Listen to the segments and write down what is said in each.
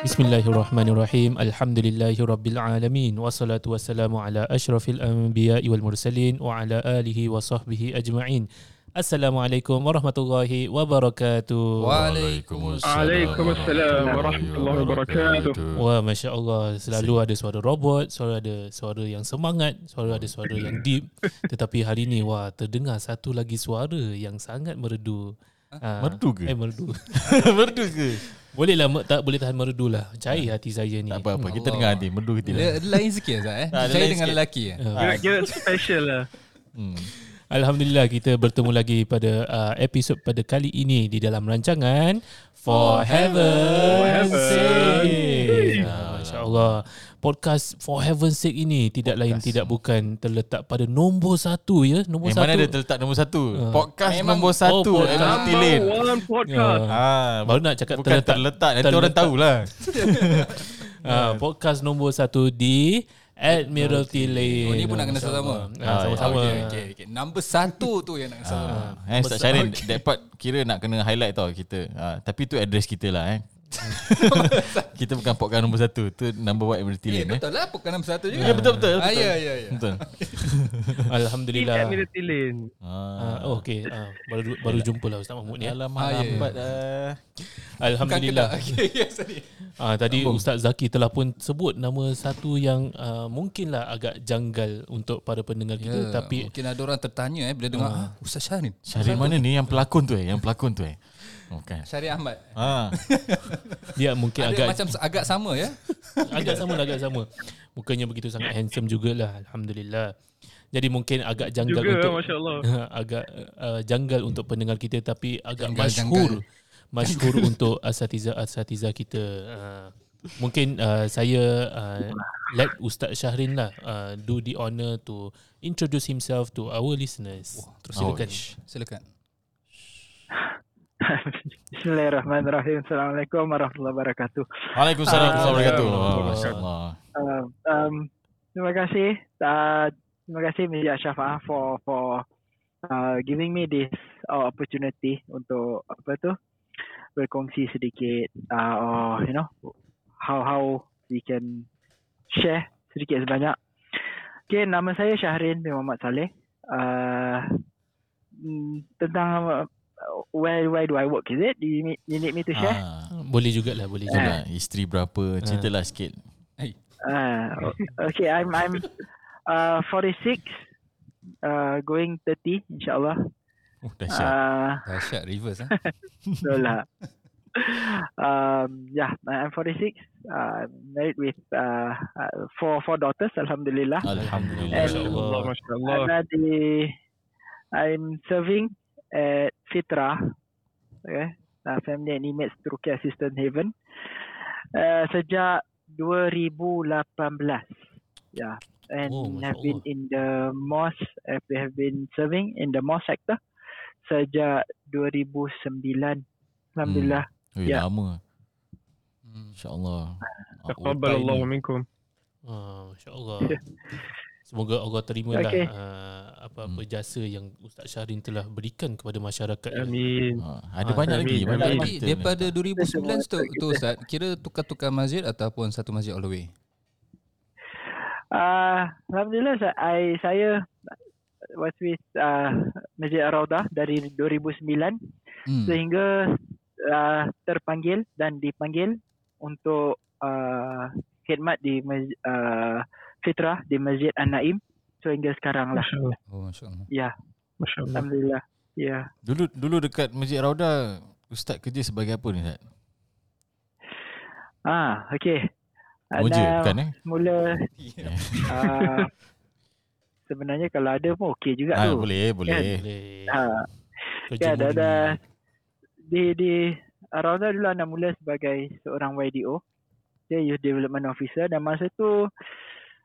Bismillahirrahmanirrahim. Alhamdulillahirabbil alamin. Wassalatu wassalamu ala asyrafil anbiya'i wal mursalin wa ala alihi wa sahbihi ajma'in. Assalamualaikum warahmatullahi wabarakatuh. Waalaikumsalam warahmatullahi wabarakatuh. Wah, Masya Allah. Selalu ada suara robot, suara ada suara yang semangat, suara ada suara yang deep. Tetapi hari ni, wah, terdengar satu lagi suara yang sangat merdu. Ah, Merdu ke? Eh, merdu. Merdu ke? Boleh lah, tak boleh tahan merdu lah. Cair hati saya ni. Tak apa-apa, kita Allah. dengar nanti. Merdu tidak? dia lain sikit Zat eh. Ah, dia Saya lain dengan sikit. lelaki eh. Ah. Kira, kira special lah. Hmm. Alhamdulillah kita bertemu lagi pada uh, episod pada kali ini di dalam rancangan For Heaven's Sake. Ah, Masya Allah. Podcast For Heaven's Sake ini tidak lain tidak bukan terletak pada nombor satu ya. Nombor Eh, satu. mana ada terletak nombor satu? Ah. Podcast Memang- nombor satu. Oh, podcast. Lane. Number one podcast. Ah, Baru nak cakap bukan terletak. terletak. Nanti orang tahulah. Ah, podcast nombor satu di Admiralty Lane. Oh ni pun nak kena Masya sama. Allah. Ah, sama-sama. Okay, okay, okay. Number satu tu yang nak sama. Ah, eh, Ustaz Syarin, that part kira nak kena highlight tau kita. Ah, tapi tu address kita lah eh. kita bukan podcast nombor satu. Tu number one MRT Eh, Lane eh. betul lah bukan number satu juga. Ya betul betul. Ah, betul. ya, ya, ya. Betul. Alhamdulillah. Admiralty Lane. Ah, oh, okey. Ah, baru baru jumpa lah Ustaz Mahmud ni. ya. Alamak Ah, ya, ya. lambat dah. Alhamdulillah. Bukan kedai. Okay. Ah tadi Ustaz Zaki telah pun sebut nama satu yang uh, mungkinlah agak janggal untuk para pendengar kita Ya, tapi mungkin ada orang tertanya eh bila dengar ah, Ustaz Syarin. Syarin mana ni yang pelakon tu eh? Yang pelakon tu eh? Bukan. Syari Ahmad. Ah. dia mungkin Ada agak macam agak sama ya. agak sama lah agak sama. Mukanya begitu sangat handsome jugalah alhamdulillah. Jadi mungkin agak janggal Juga, untuk Masya Allah. agak uh, janggal untuk pendengar kita tapi agak Janggal, masyhur masyhur untuk asatiza-asatiza kita. Uh, mungkin uh, saya uh, let Ustaz Syahrin lah uh, do the honor to introduce himself to our listeners. Terus silakan. Ouch. Silakan. Bismillahirrahmanirrahim. Assalamualaikum warahmatullahi wabarakatuh. Waalaikumsalam Ah, warahmatullahi wabarakatuh. Uh, um, terima kasih. Uh, terima kasih Media Syafa'ah for for uh, giving me this uh, opportunity untuk apa tu berkongsi sedikit uh, or you know how how we can share sedikit sebanyak. Okay, nama saya Syahrin bin Muhammad Saleh. Uh, mm, tentang uh, where where do I work is it? Do you need, you need me to share? Ah, Boleh jugalah, boleh juga. lah. Isteri berapa? Ceritalah sikit. Uh, okay, I'm I'm uh, 46, uh, going 30 insyaallah. Oh, dahsyat. Uh, Dahsyat reverse eh. betul lah. um, yeah, I'm 46. Uh, married with uh, uh, four four daughters. Alhamdulillah. Alhamdulillah. Masya Allah. Masya Allah. Uh, I'm serving at Fitra, okay, uh, Family and Image Stroke Care Assistant Haven. Uh, sejak 2018. Yeah. And Oh, have been in the mosque, have, have been serving in the mosque sector sejak 2009. Alhamdulillah. Eh, Ya. lama. Hmm. InsyaAllah. Ah, Taqabbal Allah ni. minkum. Ah, Masya Allah. Semoga Allah terimalah Okay. uh, apa-apa jasa yang Ustaz Syahrin telah berikan kepada masyarakat. Amin. Ah, ada Ah, banyak amin, lagi. Banyak amin. lagi daripada letak. 2009 tu, tu Ustaz, kira tukar-tukar masjid ataupun satu masjid all the way? Uh, Alhamdulillah sa- I, saya was with uh, Masjid Ar-Raudah dari 2009 Hmm. sehingga uh, terpanggil dan dipanggil untuk uh, khidmat di Masjid, uh, Fitrah di Masjid An-Naim sehingga sekarang lah. Masya Allah. Oh, Masya Allah. Ya, Masya Allah. Alhamdulillah. Ya. Dulu dulu dekat Masjid Rauda, Ustaz kerja sebagai apa ni Ustaz? Ah, okey. Uh, Moja now, bukan eh? Mula Ya. uh, sebenarnya kalau ada pun okey juga Ah, tu. boleh, boleh. Boleh. Ha, Kerja Ya, dah, murni. dah. Di, di Arauda dulu anda mula sebagai seorang YDO. Dia Youth Development Officer dan masa tu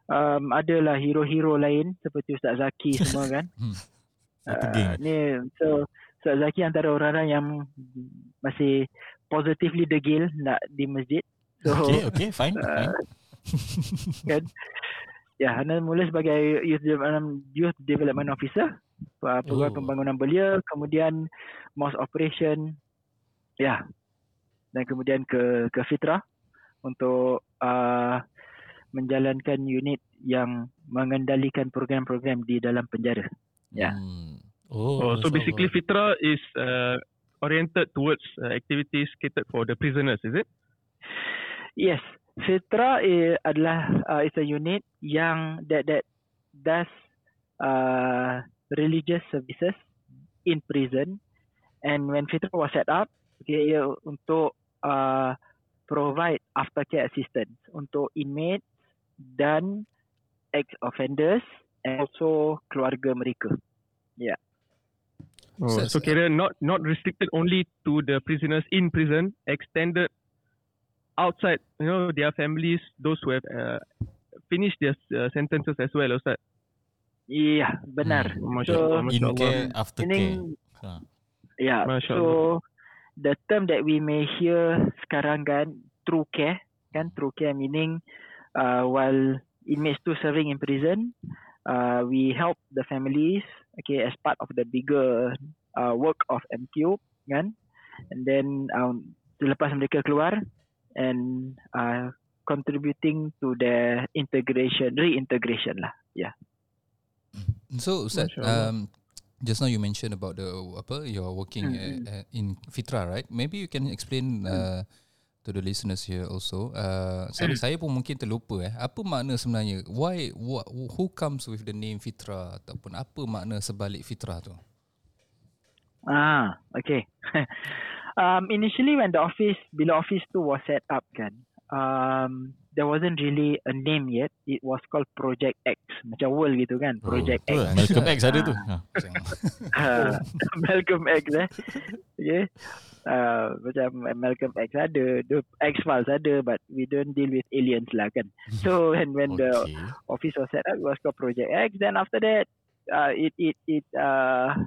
um, adalah hero-hero lain seperti Ustaz Zaki semua kan. Hmm. Uh, ni so Ustaz Zaki antara orang-orang yang masih positively degil nak di masjid. So Okay, okay, fine, fine. kan ya anda mula sebagai youth development youth development officer uh, pegawai Oh. pembangunan belia kemudian mosque operation ya dan kemudian ke ke fitrah untuk uh, menjalankan unit yang mengendalikan program-program di dalam penjara. Ya. Hmm. Oh, Oh, so basically Allah. Fitra is uh, oriented towards uh, activities catered for the prisoners, is it? Yes, Fitra i- adalah uh, is a unit yang that that does uh, religious services in prison, and when Fitra was set up, okay, ia untuk uh, provide aftercare assistance untuk inmates dan ex-offenders and also keluarga mereka. Oh, So- so kira not not restricted only to the prisoners in prison, extended outside, you know, their families, those who have uh, finished their uh, sentences as well, Ustaz. Iya, benar. Hmm, Masya So, Allah, In Allah. care, after care. Ini Ha. Yeah. Masya so the term that we may hear sekarang kan true care kan true care meaning uh, while inmates tu serving in prison uh, we help the families okay as part of the bigger uh, work of MQ kan? And then um, selepas mereka keluar and uh, contributing to their integration reintegration lah yeah So Ustaz, um, just now you mentioned about the apa you're working Mm, uh, uh, in Fitra, right? Maybe you can explain uh, to the listeners here also. Uh, saya, saya pun mungkin terlupa eh. Apa makna sebenarnya? Why what, who comes with the name Fitra ataupun apa makna sebalik Fitra tu? Ah, okay. um, initially when the office, bila office tu was set up kan, um, there wasn't really a name yet. It was called Project X. Macam world gitu kan, Project Oh, X. lah. Malcolm X ada tu. Ah, Malcolm X eh. Okay. Uh, macam Malcolm X ada, the X-Files ada, but we don't deal with aliens lah kan. So when when the Okay. office was set up, it was called Project X. Then after that, uh, it it it uh,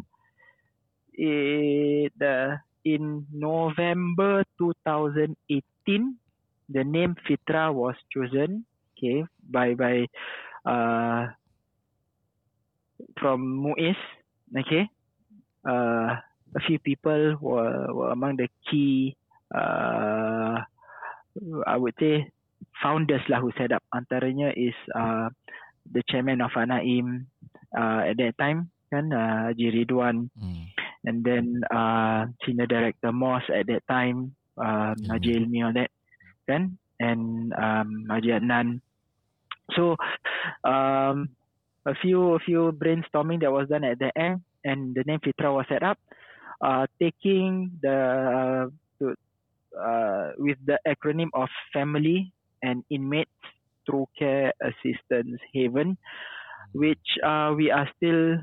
it uh, in November 2018, the name Fitra was chosen. Okay, by by uh, from Muiz. Okay, uh, a few people were, were among the key. Uh, I would say founders lah who set up. Antaranya is uh, the chairman of Anaim uh, at that time kan uh, Haji Ridwan Hmm. and then uh, senior director Moss at that time um, Ilmi. Haji Ilmi all that and um, Haji Adnan so um, a few a few brainstorming that was done at the end and the name Fitra was set up uh, taking the uh, to, uh, with the acronym of family and inmates through care assistance haven which uh, we are still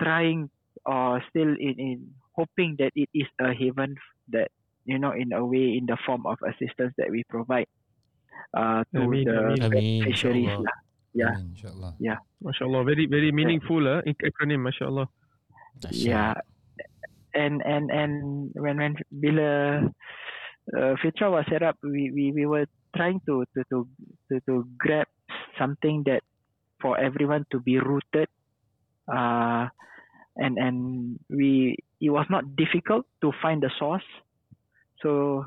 trying or still in, in hoping that it is a haven that you know in a way in the form of assistance that we provide uh, to Ameen, the beneficiaries insyaAllah. lah. Yeah. Amin, InsyaAllah. Masya Allah, very very meaningful uh, acronym, Masya Allah. Yeah. And and and when when bila uh, Fitra was set up, we, we, we were trying to to, to to to grab something that for everyone to be rooted. Uh, and and we it was not difficult to find the source. So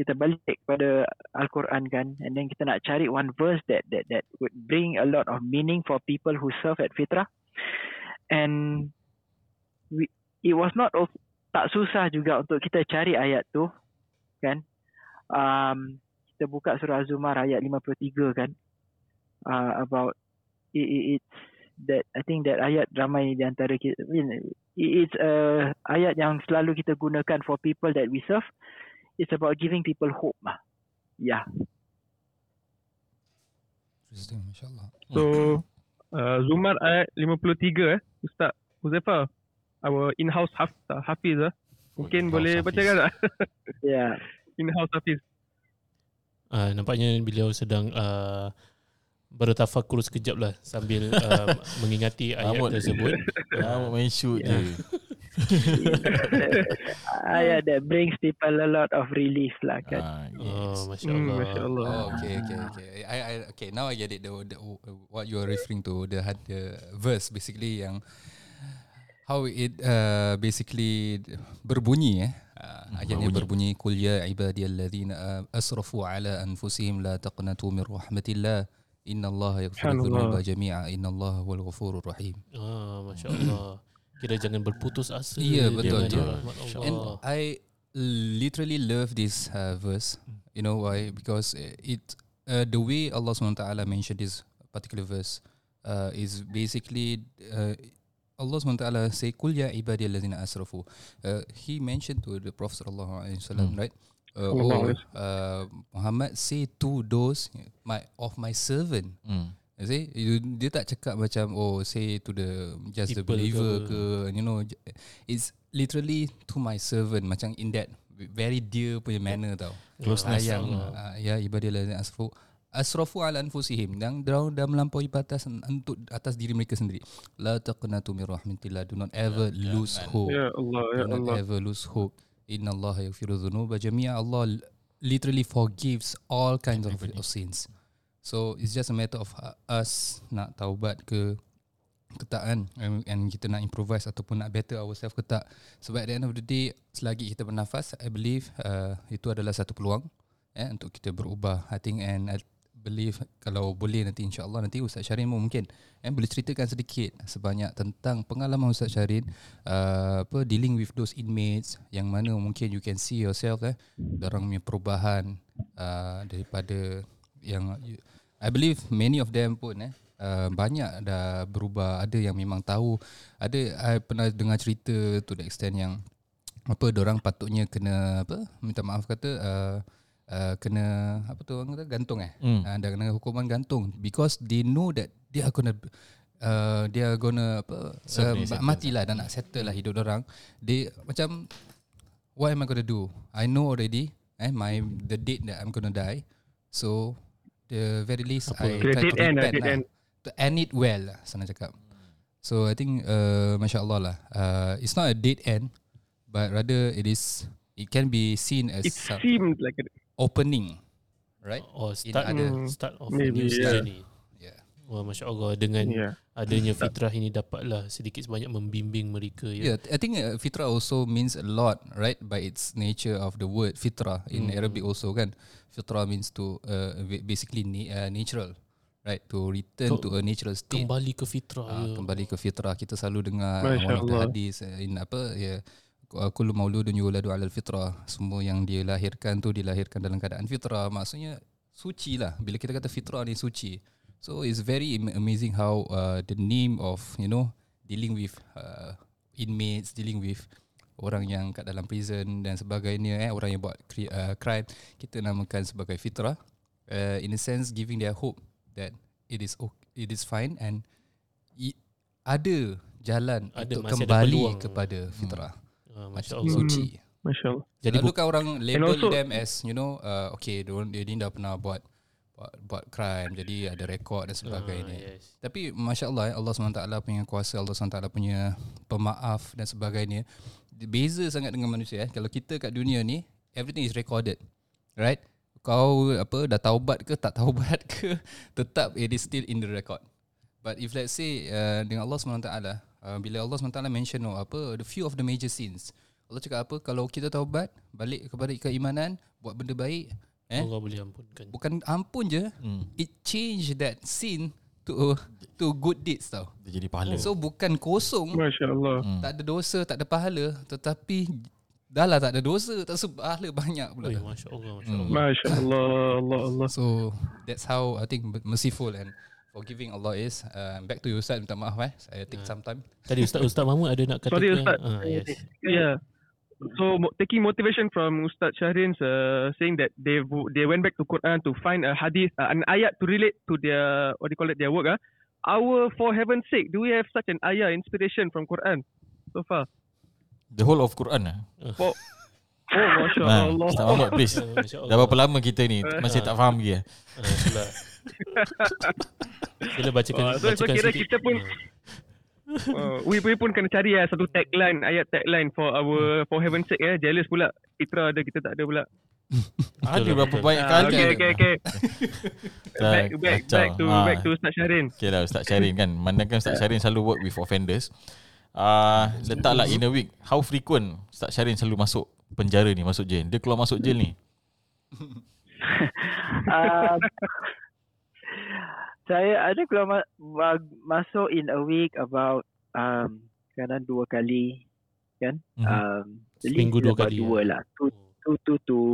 kita balik kepada Al-Quran kan and then kita nak cari one verse that that that would bring a lot of meaning for people who serve at Fitrah. And we, it was not al- tak susah juga untuk kita cari ayat tu kan? Um, kita buka surah Az-Zumar ayat 53 kan uh, about it, it, it's that I think that ayat ramai di antara kita I mean, it, it's a ayat yang selalu kita gunakan for people that we serve it's about giving people hope lah yeah Interesting, InsyaAllah. So, uh, Zumar ayat 53 eh, Ustaz Huzaifah, our in-house haf, hafiz ah. Mungkin In-house boleh hafiz. bacakan tak? yeah in-house hafiz. Uh, nampaknya beliau sedang uh, bertafakur sekejap lah sambil uh, mengingati ayat Rambut. tersebut. Rambut main shoot Yeah. je. ayat that brings people a lot of relief lah kan Ah, Oh, yes. Masya Hmm, Allah. Masya Allah. Oh, okay, okay, okay. I, I, okay, now I get it. The, the, what you are referring to, the, the verse basically yang how it uh, basically berbunyi eh. Uh, ayatnya berbunyi Qul ya ibadiyalladzina uh, asrafu ala anfusihim la taqnatu min rahmatillah innallaha yaghfiru Subhanallah. dhunuba jami'a innallaha huwal ghafurur rahim. Ah, Masya Allah. Kira jangan berputus asa. Ya, Jangan betul, betul. rahmat And Allah. I literally love this uh, verse. You know why? Because it uh, the way Allah SWT mentioned this particular verse uh, is basically uh, Allah SWT say Kul ya ibadi allazina asrafu. Uh, he mentioned to the Prophet sallallahu alaihi wasallam, right? Uh, oh, uh, Muhammad say to those my of my servant. Hmm. You see, you, dia tak cakap macam oh say to the just the People believer ke ke, you know, it's literally to my servant macam in that very dear punya manner tau. Closeness. Allah. uh, ya ibadillah asrafu asrafu ala anfusihim dan dah dah melampaui batas untuk atas diri mereka sendiri. La taqnatu min rahmatillah. Do not ever lose hope. Ya Allah, ya Do not Allah. ever lose hope. Inna Allah yaghfiru dhunuba jami'a. Allah literally forgives all kinds of, of sins. So it's just a matter of uh, us nak taubat ke ke tak kan and, and kita nak improvise ataupun nak better ourselves ke tak sebab at the end of the day selagi kita bernafas I believe uh, itu adalah satu peluang eh, untuk kita berubah I think and I believe kalau boleh nanti insyaAllah nanti Ustaz Syarin pun mungkin. Eh, boleh ceritakan sedikit sebanyak tentang pengalaman Ustaz Syarin uh, apa dealing with those inmates yang mana mungkin you can see yourself eh orang punya perubahan uh, daripada yang I believe many of them pun eh uh, banyak dah berubah. Ada yang memang tahu. Ada I pernah dengar cerita to the extent yang apa orang patutnya kena apa minta maaf kata uh, uh, kena apa tu orang kata? Gantung eh? Hmm. uh, dah kena hukuman gantung. Because they know that they are gonna uh, they are gonna apa uh, Serve their sentence. matilah dan nak settle lah hidup orang they macam what am I gonna do? I know already eh my the date that I'm gonna die. So the very least Apa? I Kira try to end repent dead lah. end. to end it well lah senang cakap. So I think uh, masya Allah lah. Uh, it's not a dead end but rather it is it can be seen as It some seemed like a, opening right Or in start, other Hmm, start of a maybe, new yeah. journey. yeah Wah, Masya Allah. Dengan yeah. adanya fitrah ini dapatlah sedikit sebanyak membimbing mereka. Ya. Yeah, I think uh, fitrah also means a lot, right? By its nature of the word fitrah in Hmm. Arabic also kan. Fitrah means to uh, ba- basically na- uh, natural, right? To return Kau- to a natural state. Kembali ke fitrah. Ah, ya. kembali ke fitrah kita selalu dengar Masya one of the hadis uh, in apa ya uh, kullu mauludun yuladu alal fitrah. Semua yang dilahirkan tu dilahirkan dalam keadaan fitrah. Maksudnya suci lah. Bila kita kata fitrah ni suci. So it's very am- amazing how uh, the name of you know dealing with uh, inmates dealing with orang yang kat dalam prison dan sebagainya eh orang yang buat uh, crime kita namakan sebagai fitrah. Uh, in a sense giving their hope that it is okay, it is fine and i- ada jalan Ada, untuk ada kembali peluang. kepada fitrah Ah, Masya Allah. suci Masya Allah. Jadi Lalu bu- kan orang label also- them as you know uh, okay dia, dia ni dah pernah buat buat, buat crime jadi ada rekod dan sebagainya Ah, yes. tapi Masya Allah eh, Allah SWT punya kuasa Allah SWT punya pemaaf dan sebagainya Beza sangat dengan manusia eh. Kalau kita kat dunia ni Everything is recorded Right Kau apa dah taubat ke tak taubat ke Tetap it is still in the record But if let's say uh, Dengan Allah SWT uh, Bila Allah SWT mention oh, apa The few of the major sins Allah cakap apa Kalau kita taubat Balik kepada keimanan Buat benda baik eh, Allah boleh ampunkan. Bukan ampun je Hmm. It change that sin To to good deeds tau Dia jadi pahala. So bukan kosong Masya Allah. Hmm. Tak ada dosa Tak ada pahala Tetapi Dah lah tak ada dosa Tak ada pahala banyak pula Oi, Masya Allah, Masya Hmm. Allah. Masya Allah. Allah Allah. So That's how I think merciful and Forgiving Allah is uh, Back to you Ustaz Minta maaf eh Saya take some time Tadi Ustaz Ustaz Mahmud ada nak kata Sorry, Ustaz. Ah, yes. Yeah. So mo- taking motivation from Ustaz Shahrin's uh, saying that they they went back to Quran to find a hadith, uh, an ayat to relate to their what do you call it their work. Ah, our for heaven's sake, do we have such an ayah inspiration from Quran so far? The whole of Quran lah. For oh, masya Ha, Allah. Ustaz Mahmud please. Ah, Masya. Dah berapa lama kita ni masih tak faham lagi Ah. Sila bacakan Ah, so- so bacakan kira sikit. kita pun- Uh, we, we pun kena cari lah satu tagline, ayat tagline for our for heaven's sake eh. Jealous pula. Fitra ada, kita tak ada pula. Ada berapa betul. banyak Ah, kali. okay, okay, okay. Back, back, kacau. back to Ah. back to Ustaz Shahrin. Okay lah Ustaz Syarin kan Mandakan Ustaz Syarin selalu work with offenders uh, letaklah in a week. How frequent Ustaz Syarin selalu masuk penjara ni, masuk jail? Dia keluar masuk jail ni. um, saya ada keluar ma- ma- masuk in a week about um, kadang dua kali kan. Mhm. Um, Seminggu dua kali, Dua ya? lah. Two, two, two, two.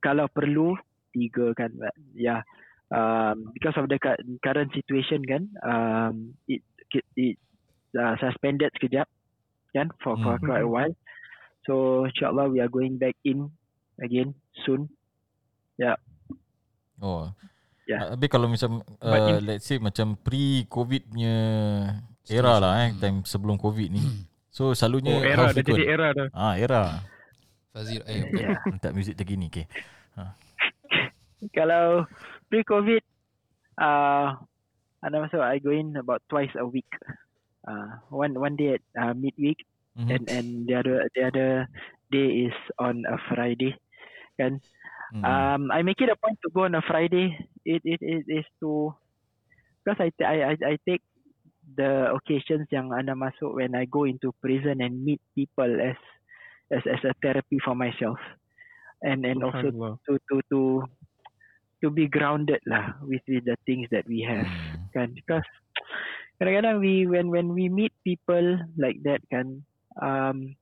Kalau perlu tiga kan. Ya. Yeah. Um, because of the cu- current situation kan, um, it it, it uh, suspended sekejap kan for for Hmm. quite a while. So insyaAllah we are going back in again soon. Oh. Ya. Yeah. Habis kalau macam uh, in- let's say macam pre-COVID punya era lah eh, time sebelum COVID ni. So selalunya Oh, era dah frequent? jadi era dah. Ah, era. Fazil, eh, Yeah. Minta muzik terkini okay. Kalau pre-COVID, uh, anda masuk I go in about twice a week. Uh, one one day at uh, midweek Mhm. and and the other the other day is on a Friday. Kan? Mhm. Um, I make it a point to go on a Friday. It it, it is to because I, I I I take the occasions yang anda masuk when I go into prison and meet people as as as a therapy for myself, and and also to to to to be grounded lah with, with the things that we have Hmm. kan because kadang-kadang we when when we meet people like that kan um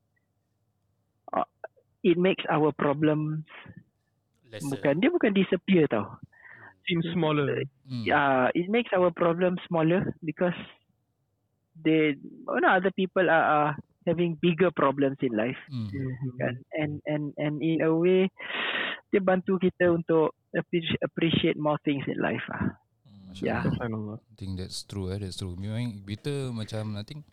uh, it makes our problems Lesser. bukan dia bukan disappear tau Seems smaller. mm, uh, it makes our problems smaller because they you know, other people are, are having bigger problems in life mm. Mhm. kan and and and in a way dia bantu kita untuk appreci- appreciate more things in life ah yeah. I think that's true eh, that's true. Memang kita macam I think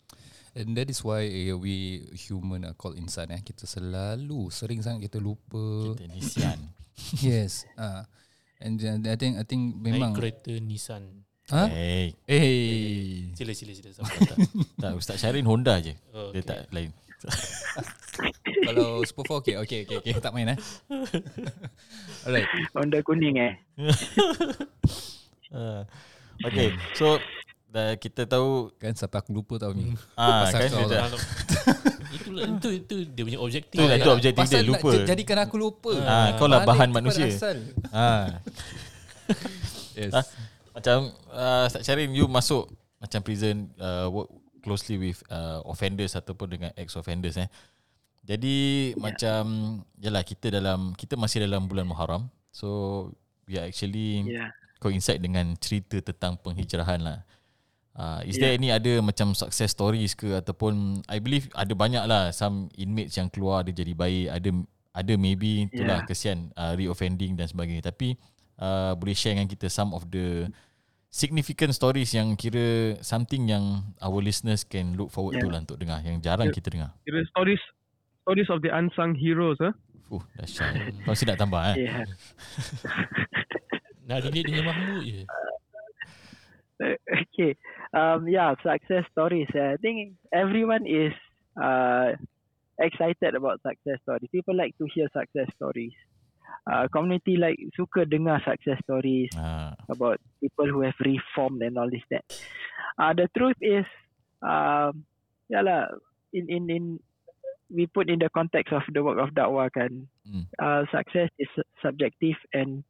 and that is why eh, we human are called insan eh. Kita selalu sering sangat kita lupa. Kita ni sian. yes. Ah. And then I think I think Naik memang kereta Nissan. ha? Hey, Eh. Sila sila sila sampai atas. tak Ustaz Syarin Honda je. Oh, Dia okay. tak lain. Kalau Super 4 okay, okay, okay, okay, tak main eh. Alright. Honda kuning eh Uh, okay, so dah kita tahu Kan sampai aku lupa tau ni. ah Pasal kan kau dia lah. dah, Itulah itu itu dia punya objektif. Tu lah, tu Ya, objektif pasal dia, lupa. nak jadikan aku lupa. ah kau lah bahan manusia. Ah, Yes. Ah. macam uh, Ustaz Syarin you masuk macam prison uh, work closely with uh, offenders ataupun dengan ex offenders eh. Jadi yeah. macam yalah kita dalam kita masih dalam bulan Muharram. So we are actually yeah coincide dengan cerita tentang penghijrahan lah. Uh, is yeah. there any ada macam success stories ke ataupun I believe ada banyak lah some inmates yang keluar dia jadi baik ada ada maybe itulah Yeah. kesian uh, re-offending dan sebagainya tapi uh, boleh share dengan kita some of the significant stories yang kira something yang our listeners can look forward yeah. to lah untuk dengar yang jarang Yeah. kita dengar. Kira stories stories of the unsung heroes ah. Fuh, dahsyat. Kau mesti nak tambah eh. yeah Nak relate dengan Mahmud je. okay. Um yeah success stories i think everyone is uh excited about success stories. People like to hear success stories. Uh, community like suka dengar success stories Ah, about people who have reformed and all this that. Uh, the truth is, um, yeah lah, in in in we put in the context of the work of dakwah kan, mm, uh, success is subjective and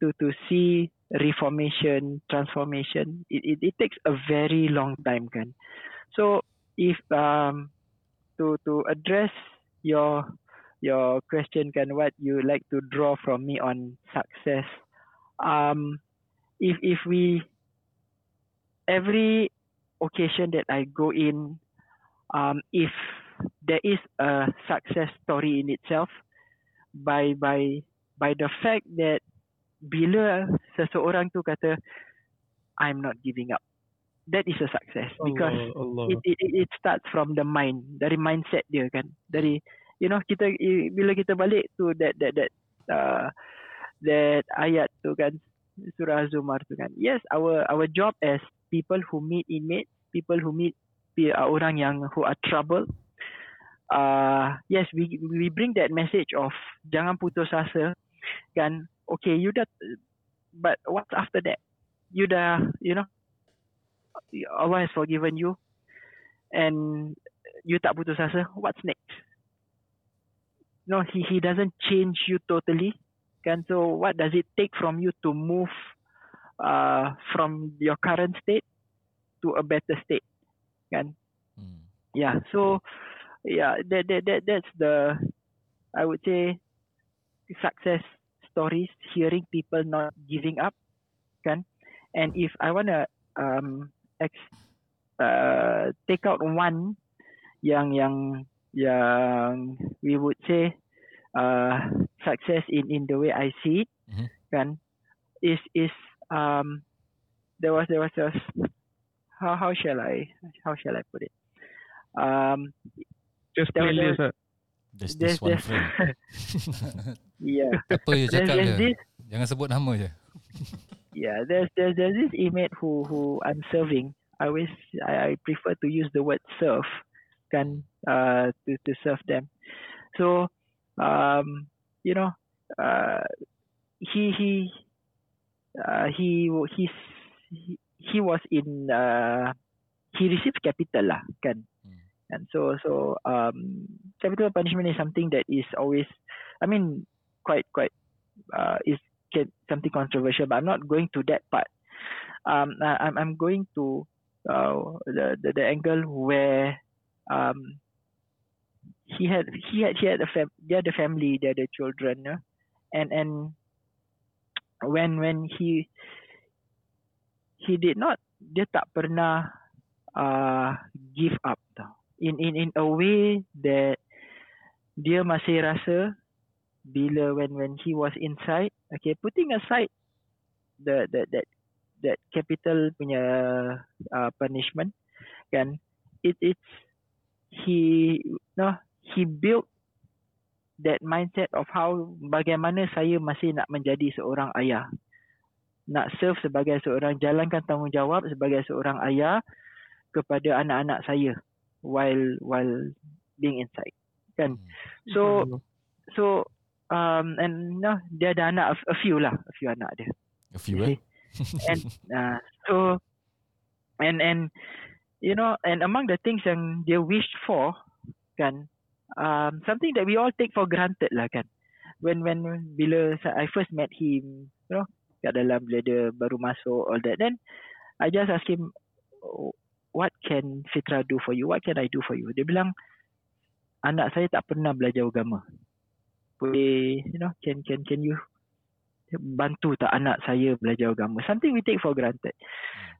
to to see reformation, transformation, it, it, it takes a very long time kan. So if um to to address your your question kan what you like to draw from me on success um if if we every occasion that I go in um if there is a success story in itself by by by the fact that bila seseorang tu kata I'm not giving up. That is a success because Allah, Allah. it, it it starts from the mind dari mindset dia kan. Dari you know kita bila kita balik to that that that uh, that ayat tu kan surah zumar tu kan. Yes our our job as people who meet inmates people who meet uh, orang yang who are trouble uh yes we we bring that message of jangan putus asa kan okay you dah but what's after that you dah you know Allah has forgiven you and you tak putus asa, what's next? No, he he doesn't change you totally. Kan? So what does it take from you to move uh, from your current state to a better state? Kan? Hmm. Yeah. So yeah, that that that that's the I would say success stories. Hearing people not giving up, kan? And if I wanna um ex, uh, take out one yang yang yang we would say uh success in in the way I see it, Mhm. kan? Is is um there was there was there was how how shall I how shall I put it? Um Just There- playlist There's there's this one there's friend. yeah Apa je there's, cakap there's je. this Jangan sebut nama je. yeah there's there's there's this inmate who who I'm serving. I always I, I prefer to use the word serve kan uh to to serve them. So um you know uh he he uh, he he's he, he was in uh he received capital lah kan. And so so um capital punishment is something that is always I mean quite quite uh is can, something controversial but I'm not going to that part um I, I'm I'm going to uh the the, the angle where um he had he had he had a fam dia ada family dia ada children ya? and and when when he he did not dia tak pernah uh, give up tau in in in a way that dia masih rasa bila when when he was inside okay putting aside the that that that capital punya uh, punishment kan it it's he no he built that mindset of how bagaimana saya masih nak menjadi seorang ayah. Nak serve sebagai seorang jalankan tanggungjawab sebagai seorang ayah kepada anak-anak saya while while being inside kan? So so um and no dia ada anak a, a few lah a few anak dia. A few eh? and uh, so and and you know and among the things yang dia wished for kan um something that we all take for granted lah kan? When when bila I first met him you know kat dalam bila dia baru masuk all that. Then I just ask him "Oh, what can Fitra do for you? What can I do for you? Dia bilang anak saya tak pernah belajar agama. Boleh you know can can can you bantu tak anak saya belajar agama? Something we take for granted.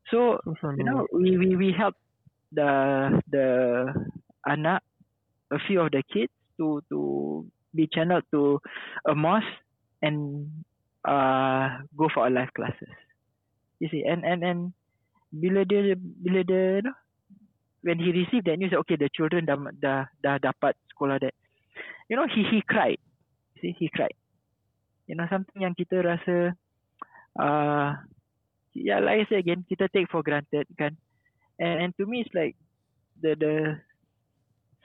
So you know we we we help the the anak a few of the kids to to be channeled to a mosque and uh go for a live classes. You see and and and bila dia bila dia you know, when he received that news okay the children dah dah dah dapat sekolah that. You know he he cried. See he cried. You know something yang kita rasa uh yeah like I say again kita take for granted kan? And and to me it's like the the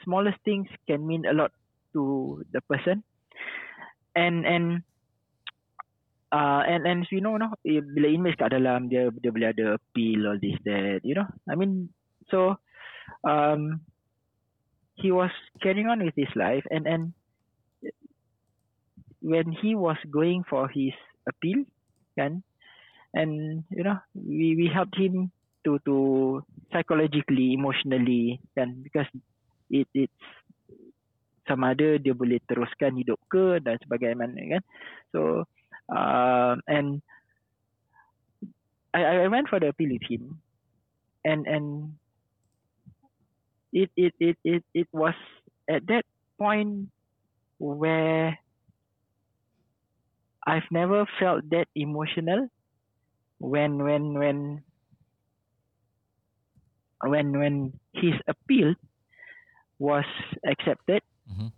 smallest things can mean a lot to the person. And and uh and and you know no eh, bila image kat dalam dia dia boleh ada appeal all this that you know. I mean so um he was carrying on with his life and and when he was going for his appeal kan and you know we we helped him to to psychologically emotionally kan because it it's sama ada dia boleh teruskan hidup ke dan sebagainya kan. So uh, and I I went for the appeal with him and and it it it it it was at that point where I've never felt that emotional when when when when when his appeal was accepted Mhm.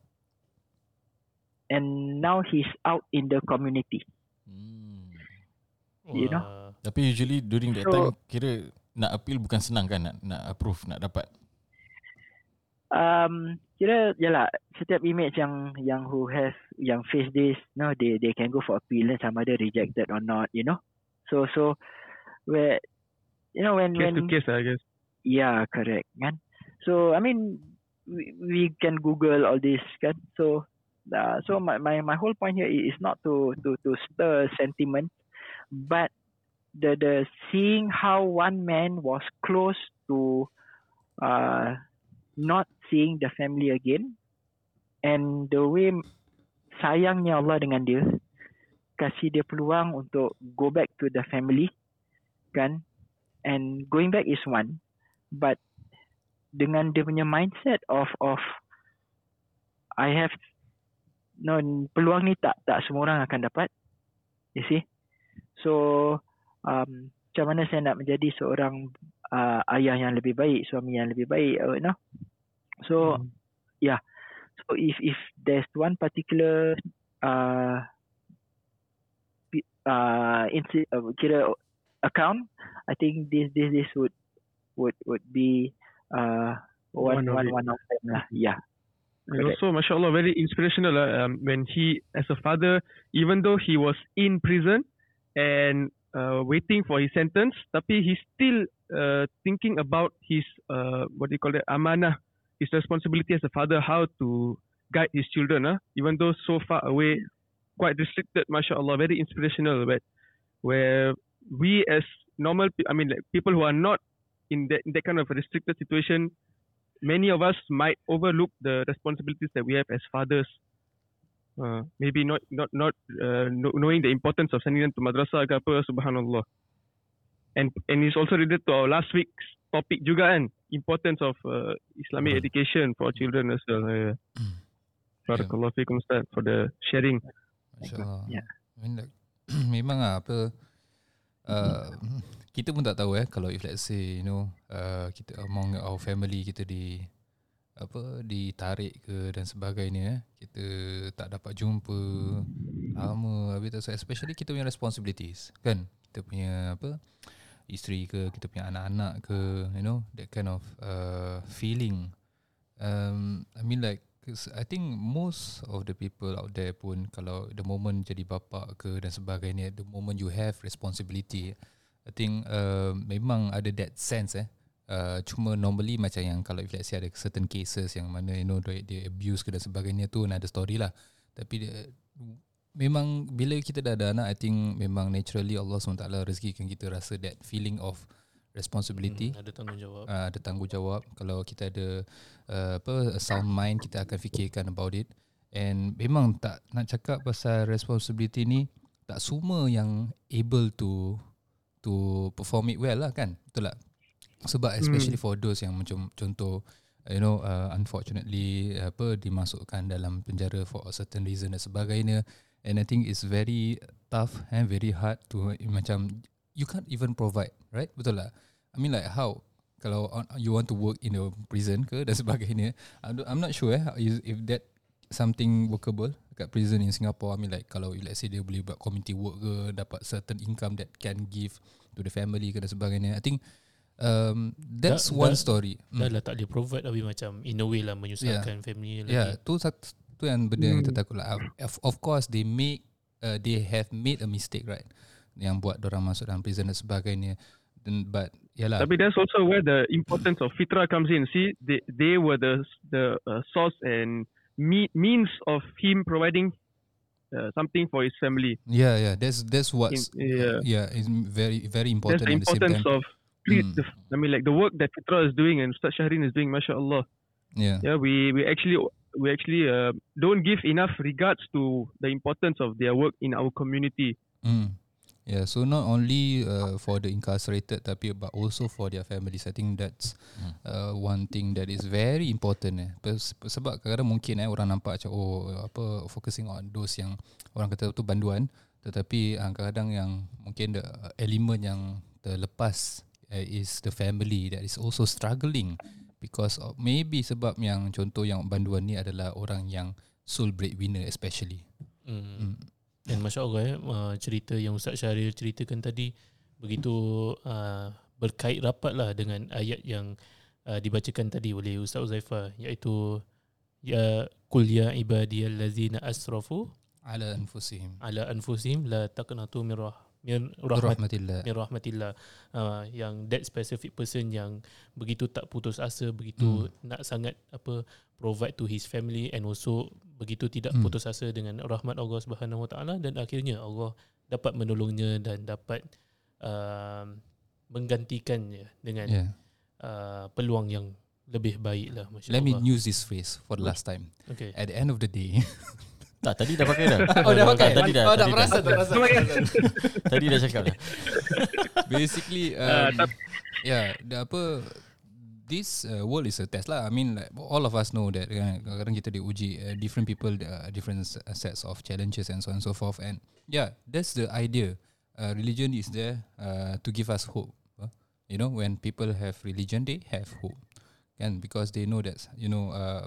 and now he's out in the community. Hmm. You know? Wah. Tapi usually during that So- time kira nak appeal bukan senang kan nak nak approve nak dapat. Um, kira yalah setiap image yang yang who has yang face this, no, they they can go for appeal and sama ada rejected or not, you know. So so where you know when Case to when case lah, I guess. Yeah, correct. Kan? So, I mean, we, we can Google all this, kan? So, uh, so my, my my whole point here is not to to to stir sentiment, but the the seeing how one man was close to uh, not seeing the family again, and the way sayangnya Allah dengan dia, kasih dia peluang untuk go back to the family, kan? And going back is one, but dengan dia punya mindset of of I have no peluang ni tak tak semua orang akan dapat. You see? So um, macam mana saya nak menjadi seorang uh, ayah yang lebih baik, suami yang lebih baik, uh, you know? So Hmm. yeah. So if if there's one particular uh, uh, inci- uh kira account, I think this this this would would would be uh one One of one it. one of them lah. Yeah. And Correct. also, mashallah, very inspirational uh, um, when he, as a father, even though he was in prison and uh, waiting for his sentence, tapi he's still uh, thinking about his, uh, what do you call it, amanah, his responsibility as a father, how to guide his children, uh, even though so far away, quite restricted, mashallah, very inspirational, but where we as normal, I mean, like people who are not in that, in that kind of restricted situation, many of us might overlook the responsibilities that we have as fathers. Uh, maybe not not not uh, kno- knowing the importance of sending them to madrasah ke apa subhanallah. And and it's also related to our last week's topic juga kan, importance of uh, Islamic education for children as well. Uh, Barakallahu fikum Ustaz for the sharing. InsyaAllah. Yeah. I mean like, memang lah apa uh, kita pun tak tahu eh kalau if let's say you know uh, kita among our family kita di apa ditarik ke dan sebagainya eh. Kita tak dapat jumpa lama. Habis tu especially kita punya responsibilities kan? Kita punya apa isteri ke kita punya anak-anak ke you know that kind of uh, feeling. Um, I mean like I think most of the people out there pun kalau the moment jadi bapa ke dan sebagainya the moment you have responsibility I think uh, memang ada that sense eh Uh, cuma normally macam yang kalau if let's say ada certain cases yang mana you know dia, dia abuse ke dan sebagainya tu ada story lah. Tapi dia, memang bila kita dah ada anak I think memang naturally Allah SWT rezekikan kita rasa that feeling of responsibility. Hmm, ada tanggungjawab. uh, ada tanggungjawab. Kalau kita ada uh, apa a sound mind kita akan fikirkan about it. And memang tak nak cakap pasal responsibility ni tak semua yang able to to perform it well lah kan. Betul tak sebab especially for those yang macam contoh you know uh, unfortunately apa dimasukkan dalam penjara for a certain reason dan sebagainya. And I think it's very tough and very hard to macam you can't even provide right? Betul tak? I mean like how? Kalau on, you want to work in a prison ke dan sebagainya I'm not sure eh if that something workable kat prison in Singapore. I mean like kalau let's say dia boleh buat community work ke dapat certain income that can give to the family ke dan sebagainya. I think um, that's Dah- one dah- story Hmm. Dah lah tak boleh provide tapi macam in a way lah menyusahkan family lagi. Yeah, tu satu tu yang benda yang kita Hmm. takut lah. Of, of course they make uh, they have made a mistake right yang buat orang masuk dalam prison dan sebagainya. Then, but yalah. Tapi that's also where the importance of fitrah comes in. See, they they were the the uh, source and me, means of him providing uh, something for his family. yeah, yeah, that's that's what's In- yeah. yeah, is very very important That's the the importance time. of. Mm. the, I mean, like the work that Fitra is doing and Ustaz Shahrin is doing, mashallah. yeah. Yeah, we we actually we actually uh, don't give enough regards to the importance of their work in our community. Mm. Yeah, so not only uh, for the incarcerated tapi but also for their families. I think that's uh, one thing that is very important eh. Sebab kadang-kadang mungkin eh orang nampak macam oh apa focusing on those yang orang kata tu banduan tetapi uh, kadang-kadang yang mungkin the element yang terlepas uh, is the family that is also struggling because of, maybe sebab yang contoh yang banduan ni adalah orang yang sole breadwinner especially. Hmm. Dan Masya Allah eh, uh, cerita yang Ustaz Syahril ceritakan tadi begitu uh, berkait rapat lah dengan ayat yang uh, dibacakan tadi oleh Ustaz Uzaifah iaitu ya kul ya ibadiyallazina asrafu Ala anfusihim. ala anfusihim la taqnatu min rah min rahmat Rahmatillah. min rahmatillah uh, yang that specific person yang begitu tak putus asa begitu Hmm. nak sangat apa provide to his family and also begitu tidak Hmm. putus asa dengan rahmat Allah Subhanahu Wa Taala dan akhirnya Allah dapat menolongnya dan dapat uh, menggantikannya dengan Yeah. uh, peluang yang lebih baik lah Masya Let me use this phrase for the last time. okay. At the end of the day, Tak, tadi dah pakai dah. Oh, dah pakai? Tadi dah. Oh, dah tadi perasan, dah perasan. Tadi dah cakap dah. basically Ah, um, yeah the apa this uh, world is a test lah I mean like all of us know that kan kadang-kadang kita diuji uh, different people uh, different s- sets of challenges and so on and so forth and yeah that's the idea uh, religion is there uh, to give us hope huh? you know when people have religion they have hope and because they know that you know uh,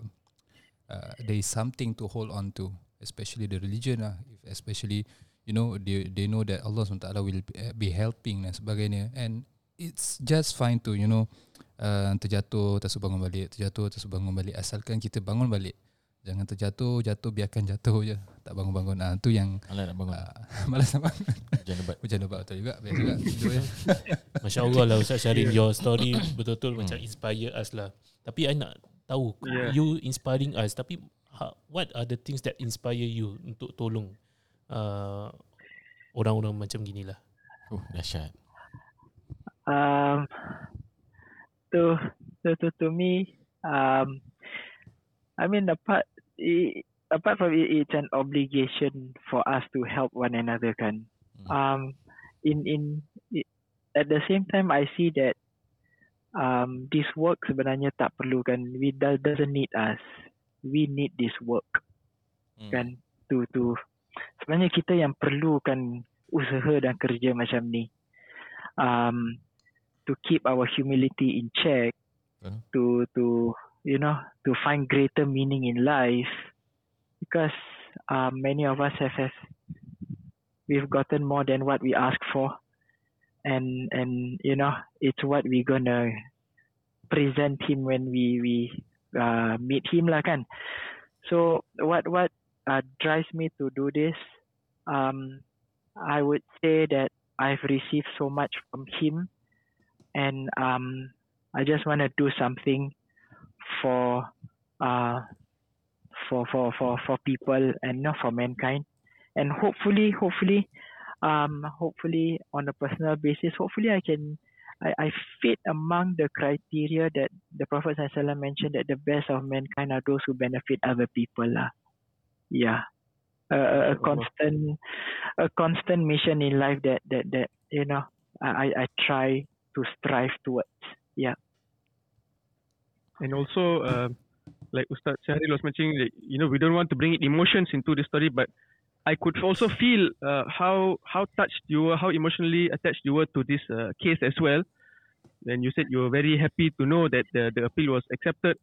uh, there is something to hold on to especially the religion lah. Especially you know they they know that Allah SWT will be, uh, be helping dan sebagainya. And it's just fine to you know uh, terjatuh terus bangun balik terjatuh terus bangun balik. Asalkan kita bangun balik jangan terjatuh jatuh biarkan jatuh je. Tak bangun-bangun. Ah tu yang Alah nak bangun. uh, malas nak bangun. Jangan debat. hujan lebat betul juga best juga tidur je Masya Allah lah Ustaz Syarin Your story betul-betul macam inspire us lah. Tapi I nak tahu Yeah. You inspiring us Tapi what are the things that inspire you Untuk tolong uh, Orang-orang macam gini lah Oh, dahsyat. Um, to, to, to, to me, um, I mean, apart, i apart from it, it's an obligation for us to help one another, kan. Hmm. Um, in, in, i- at the same time, I see that um, this work sebenarnya tak perlu kan. We do, doesn't need us. We need this work. Hmm. kan? To to sebenarnya kita yang perlukan usaha dan kerja macam ni. Um to keep our humility in check. Betul. to to you know to find greater meaning in life. Because um, many of us have, have we've gotten more than what we asked for. And and you know it's what we gonna present him when we we uh, meet him lah kan. So what what uh, drives me to do this um i would say that i've received so much from him and um i just want to do something for uh for for for for people and not for mankind. And hopefully hopefully um hopefully on a personal basis hopefully i can I, I fit among the criteria that the Prophet ﷺ mentioned that the best of mankind are those who benefit other people lah. Yeah, a, a, a constant, a constant mission in life that that that you know I I I try to strive towards. Yeah. And also, uh, like Ustaz Syahril was mentioning, that, you know, we don't want to bring emotions into the story, but I could also feel uh, how how touched you were, how emotionally attached you were to this uh, case as well. And you said you were very happy to know that the, the appeal was accepted.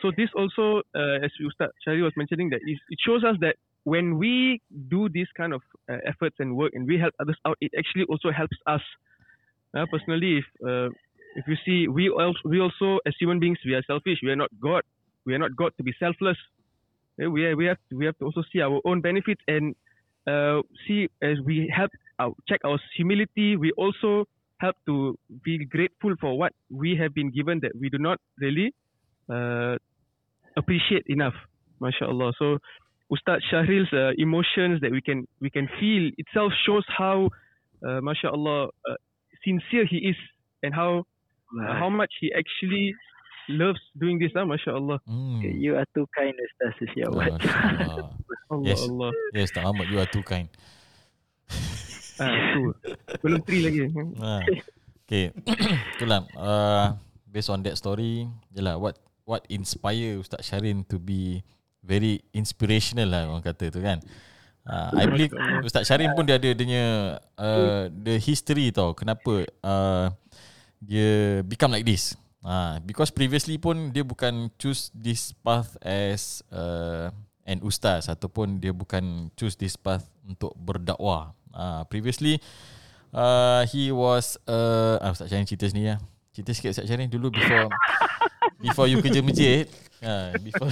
So this also, uh, as Ustaz Syahril was mentioning, that it shows us that when we do this kind of uh, efforts and work and we help others out, it actually also helps us. Uh, personally, if uh, if you see, we also we also as human beings we are selfish. We are not God. We are not God to be selfless. We we have to, we have to also see our own benefits and uh, see as we help out check our humility. We also help to be grateful for what we have been given that we do not really uh, appreciate enough. MashaAllah. So Ustaz Shahril's uh, emotions that we can we can feel itself shows how uh, MashaAllah uh, sincere he is and how how much he actually loves doing this. Ah, MashaAllah. Hmm. You are too kind, Ustaz Syawat. Masya-Allah. Allah Yes. Allah. Yes, tak Ahmad, you are too kind. Ah, tu. Belum three lagi. Ha. Okay. Itulah. Uh, based on that story, jelah what what inspire Ustaz Syarin to be very inspirational lah orang kata tu kan. Uh, I believe Ustaz Syarin pun dia ada dia uh, the history tau kenapa uh, dia become like this. Uh, because previously pun dia bukan choose this path as uh, an ustaz ataupun dia bukan choose this path untuk berdakwah. Uh, previously uh, he was uh, ah, Ustaz Syarin cerita sini ya. Cerita sikit Ustaz Syarin dulu before before you kerja masjid. Uh, before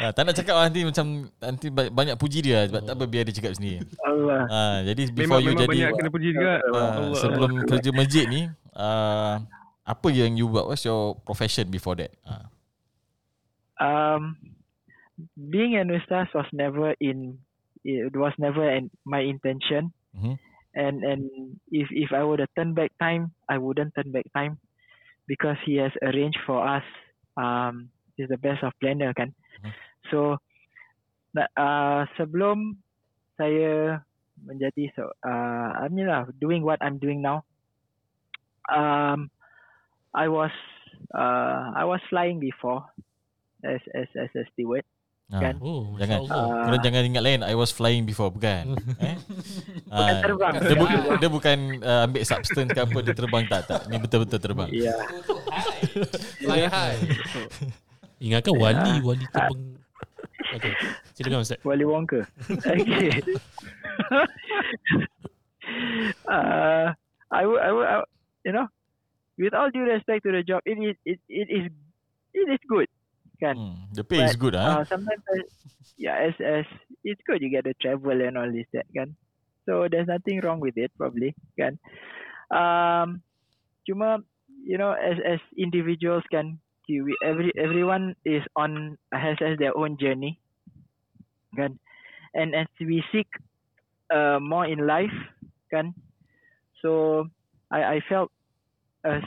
Ah, tak nak cakap lah nanti macam nanti ba- banyak puji dia sebab tak apa biar dia cakap sendiri. Allah. Ah, jadi Memang, before you memang jadi banyak kena puji juga. ah, Allah. sebelum kerja masjid ni ah, apa yang you buat? What's your profession before that? Ah. Um, being an ustaz was never in. It was never in my intention. Mhm. And and if if I were to turn back time, I wouldn't turn back time because he has arranged for us. Um, is the best of planner kan. Mhm. So, uh, sebelum saya menjadi so, uh, I mean lah doing what I'm doing now. Um, I was uh, I was flying before as as as a steward. Ah. Kan? Oh, Jangan. Uh, Korang jangan ingat lain I was flying before Bukan eh? Bukan Ah, terbang. dia, bu- dia bukan uh, Ambil substance ke apa Dia terbang tak tak Ni betul-betul terbang Yeah. Fly high. Ingatkan wali Wali terbang Okay Silakan Ustaz Wali Wonka. okay. uh, I would, I would, I, would- you know, with all due respect to the job, it is, it, it is, it is good. Kan? hmm. The pay is good ah. Uh, sometimes, I, yeah, as as it's good you get to travel and all this that kan. So there's nothing wrong with it probably kan. Um, cuma you know as as individuals kan, you- we, every everyone is on has has their own journey kan. And as we seek uh, more in life kan, so I I felt a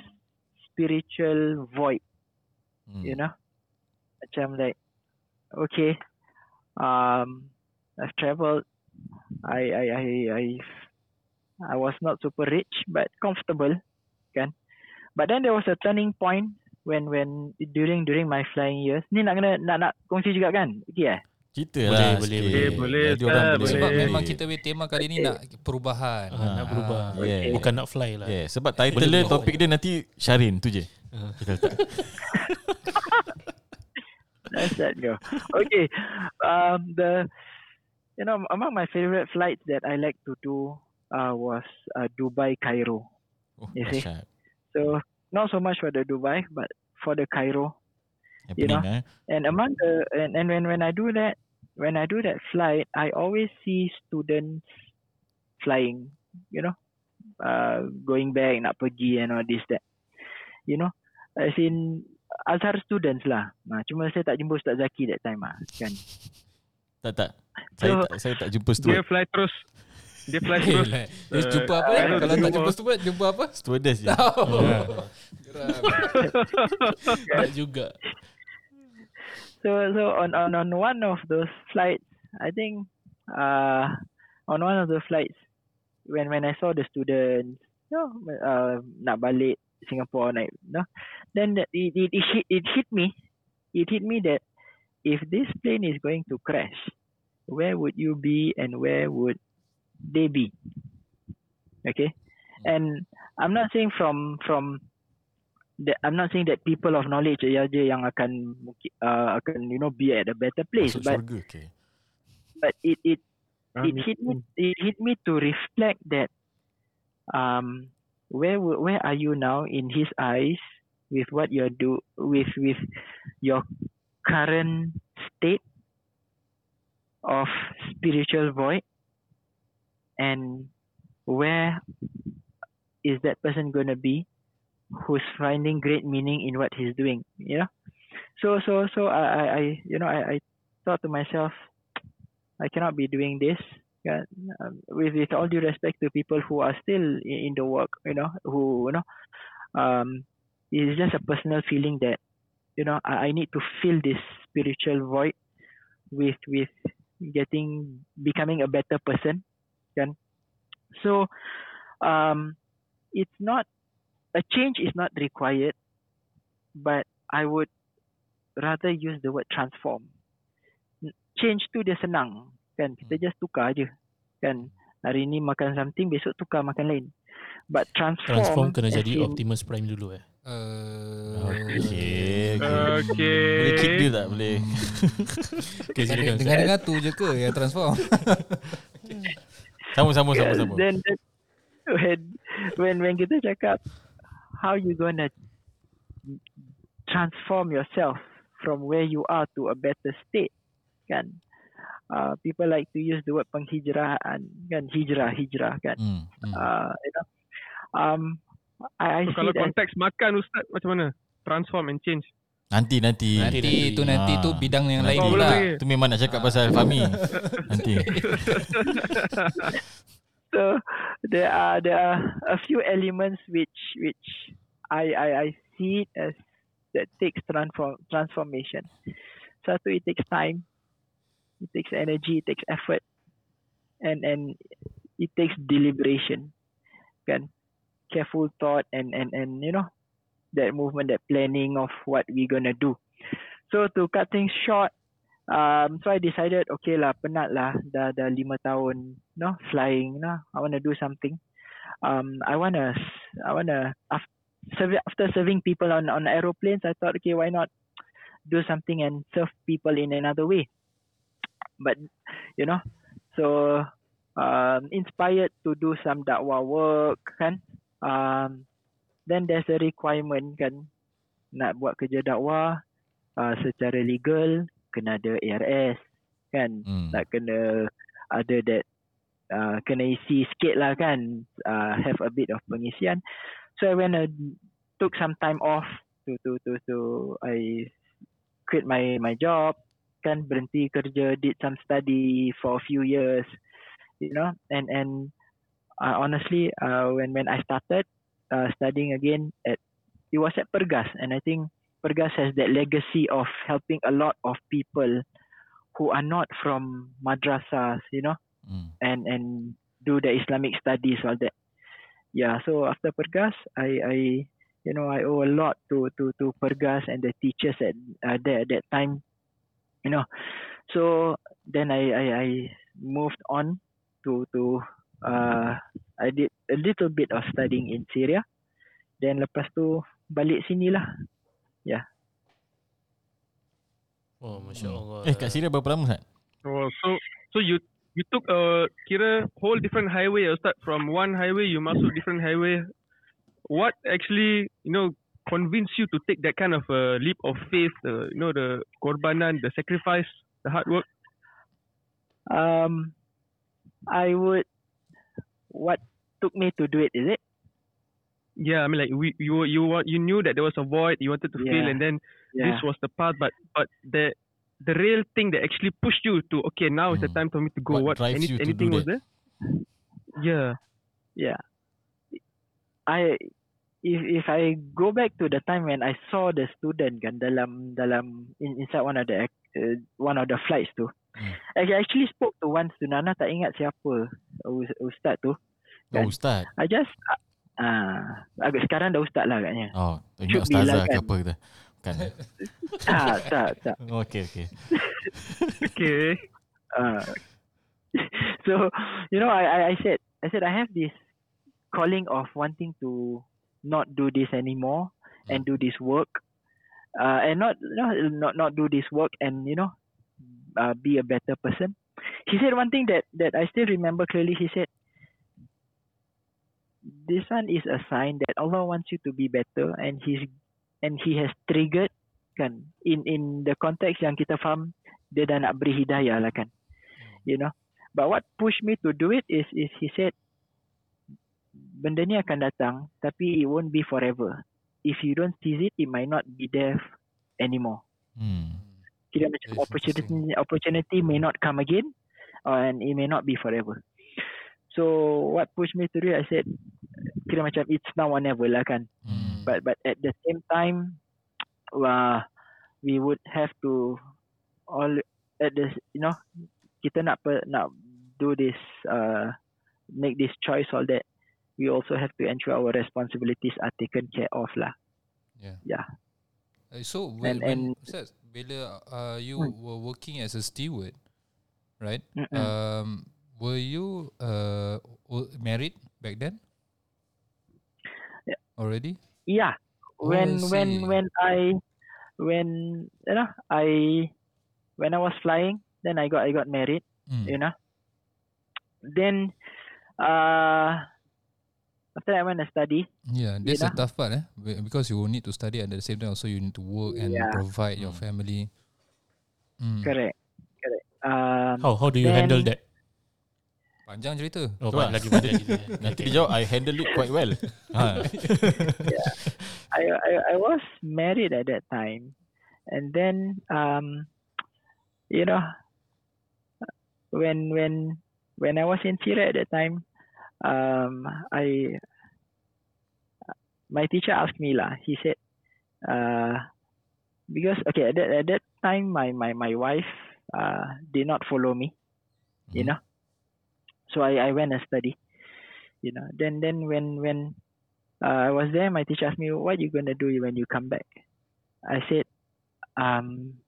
spiritual void Hmm. you know? Macam like okay um I've traveled. I I I I I was not super rich but comfortable kan? But then there was a turning point when when during during my flying years. Ni nak kena nak nak kongsi juga kan? Okay eh Cerita Boleh, lah boleh, sikit. boleh, boleh, Jadi orang Ustaz, boleh Sebab Boleh. memang kita punya tema kali ni nak perubahan. ah, Nak berubah yeah. Bukan nak fly lah Yeah, sebab title Boleh dia topik dia nanti Syarin tu je. Ah. Kita letak. Let's let go. Okay. Um, the you know among my favorite flights that I like to do uh, was uh, Dubai Cairo. Oh, You see? dahsyat. So not so much for the Dubai, but for the Cairo. You know? eh. And among the and, and when when I do that when I do that flight, I always see students flying. You know, uh, going back nak pergi and all this that. You know, as in Azhar students lah. Nah, cuma saya tak jumpa Ustaz Zaki that time ah, kan. Tak tak. Saya So- tak saya tak jumpa Dia steward. fly terus. Dia fly Eh, terus. like, Dia Uh, jumpa apa? Eh? don't Kalau tak jumpa steward, jumpa apa? Stewardess je. Oh. Ya. Tak juga So so on on on one of those flights, I think uh on one of the flights when when I saw the students, you know, uh, nak balik Singapore you know, then it, it it hit it hit me, it hit me that if this plane is going to crash, where would you be and where would they be? Okay, and I'm not saying from from that I'm not saying that people of knowledge je je yang akan mungkin- uh, akan you know be at a better place Masuk but syurga. Okay. but it it it hit me it hit me to reflect that um where where are you now in his eyes with what you're do with with your current state of spiritual void and where is that person going to be who's finding great meaning in what he's doing you know so so so i i, I you know I, I thought to myself I cannot be doing this. Yeah, um, with with all due respect to people who are still in, the work, you know, who you know, um, it's just a personal feeling that you know I, I need to fill this spiritual void with with getting becoming a better person. Kan? So, um, it's not a change is not required, but I would rather use the word transform change tu dia senang kan kita just tukar aje kan hari ni makan something besok tukar makan lain but transform Transform kena jadi in- Optimus Prime dulu eh Uh, Okay. okay. Okay. Boleh kick dia tak? Boleh. Okay silakan Dengar-dengar tu je ke yang transform? Sama sama sama Yeah, sama. then, then when when when kita cakap how you gonna transform yourself from where you are to a better state kan. Uh, people like to use the word penghijrahan kan hijrah hijrah kan. Hmm. hmm. Uh, you know, um, I, I So, see kalau that konteks makan Ustaz macam mana? Transform and change. Nanti nanti. Nanti tu nanti tu Ah. bidang yang lain Nanti. Oh, pula. boleh. Tu memang nak cakap pasal Fahmi. nanti. so there are there are a few elements which which I I, I see it as that takes transform transformation. Satu it takes time, it takes energy, it takes effort, and and it takes deliberation, kan? Careful thought and and and you know that movement, that planning of what we're gonna do. So to cut things short, um, so I decided, okay lah, penat lah, dah dah lima tahun, no, flying, no, I wanna do something. Um, I wanna, I wanna, after, after serving people on on aeroplanes, I thought, okay, why not do something and serve people in another way? But you know, so um, inspired to do some dakwah work, kan? Um, then there's a requirement kan, nak buat kerja dakwah uh, secara legal kena ada ARS kan? Hmm. nak kena ada that uh, kena isi sikit lah kan? Uh, have a bit of pengisian. So I went uh, took some time off to to to to I quit my my job kan? Berhenti kerja did some study for a few years you know? And and uh, honestly uh, when when I started uh, studying again at it was at Pergas. And I think Pergas has that legacy of helping a lot of people who are not from madrasas, you know, Hmm. and and do the Islamic studies all that. Yeah, so after Pergas, I I you know I owe a lot to to to Pergas and the teachers at uh, there at that time, you know. So then I I, I moved on to to uh, I did a little bit of studying in Syria. Then lepas tu balik sini lah. Oh, Masya Allah. Eh kat Syria berapa lama Ustaz? Oh, so so you you took a kira whole different highway. You start from one highway, you masuk different highway. What actually you know convinced you to take that kind of a leap of faith? The you know the korbanan, the sacrifice, the hard work. Um, I would. What took me to do it? Is it? Yeah, I mean like we you you want you knew that there was a void you wanted to fill, Yeah. and then Yeah. this was the path. But but the the real thing that actually pushed you to okay now is the Hmm. time for me to go. What What, any, to anything was that? there? Yeah. yeah. I if if I go back to the time when I saw the student kan dalam dalam in, inside one of the uh, one of the flights tu. Hmm. I actually spoke to one student. Tak ingat siapa us- ustaz tu. Oh Kan? Ustaz. I just ah agak sekarang dah ustaz lah agaknya. Oh, ingat Should be Ustazah lah ke kan. apa kita? Bukan. eh? tak tak tak. Okay okay. Okay. Uh, so you know, I, I I said I said I have this calling of wanting to not do this anymore and do this work, uh, and not not not not do this work and you know, uh, be a better person. He said one thing that that I still remember clearly. He said, "This one is a sign that Allah wants you to be better, and he's and he has triggered kan in in the context yang kita faham dia dah nak beri hidayah lah kan. You know? But what pushed me to do it is is he said benda ni akan datang tapi it won't be forever. If you don't seize it it might not be there anymore. Hmm. kira macam That's opportunity opportunity may not come again uh, and it may not be forever. So what pushed me to do it I said kira macam it's now or never lah kan Hmm. but but at the same time uh, we would have to all at this you know kita nak per, nak do this uh, make this choice all that we also have to ensure our responsibilities are taken care of lah Yeah. Yeah. Uh, so And- when, when and- Ustaz, bila uh, you Hmm. were working as a steward, right? Mm-mm. Um, were you uh married back then? Yeah. Already? yeah Oh, when I when when I when you know I when I was flying then I got I got married Hmm. you know then uh after that I went to study Yeah, that's a know? tough part, eh? Because you will need to study and at the same time also you need to work and Yeah. provide your Mm. family. Mm. Correct. Correct. um, How how do you Then- handle that? Panjang cerita. Oh, Tu lah. lagi banyak gitu. Nanti dia jawab I handle it quite well. ha. I, I I was married at that time, and then um, you know, when when when I was in Syria at that time, um, I my teacher asked me lah. He said, uh, because okay at that at that time my my my wife uh did not follow me, you Mhm. know, so I I went and study, you know. Then then when when uh, I was there, my teacher asked me, "What you gonna do when you come back?" I said, "Um,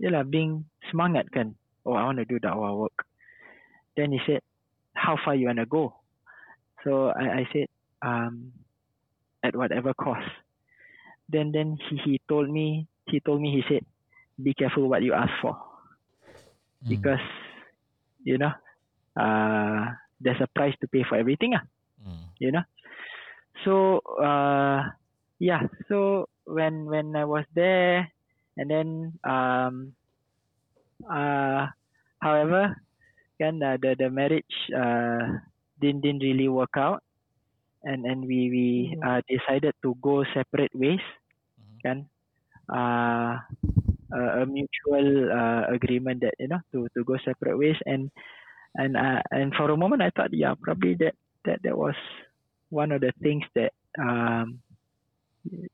yalah, being semangat kan. Oh, I want to do dakwah work." Then he said, "How far you wanna go?" So I, I said, "Um, at whatever cost." Then then he, he told me he told me he said, "Be careful what you ask for." Mm. because you know uh there's a price to pay for everything ah. Hmm. you know? So uh yeah. So when when i was there and then um uh however kan uh, the the marriage uh didn't didn't really work out. And and we we uh, decided to go separate ways. Mhm. kan uh a, a mutual uh, agreement that you know to to go separate ways. And and uh, and for a moment I thought yeah probably that that that was one of the things that um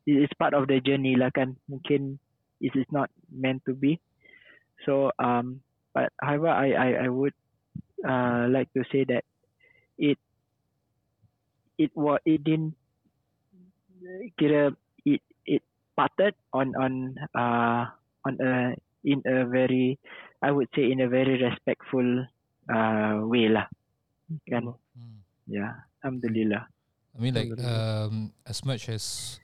it is part of the journey lah kan. Mungkin it is not meant to be. So um but however I I I would uh like to say that it it was it didn't kira it it parted on on uh on a in a very I would say in a very respectful uh way lah kan Hmm. yeah alhamdulillah I mean, like um, as much as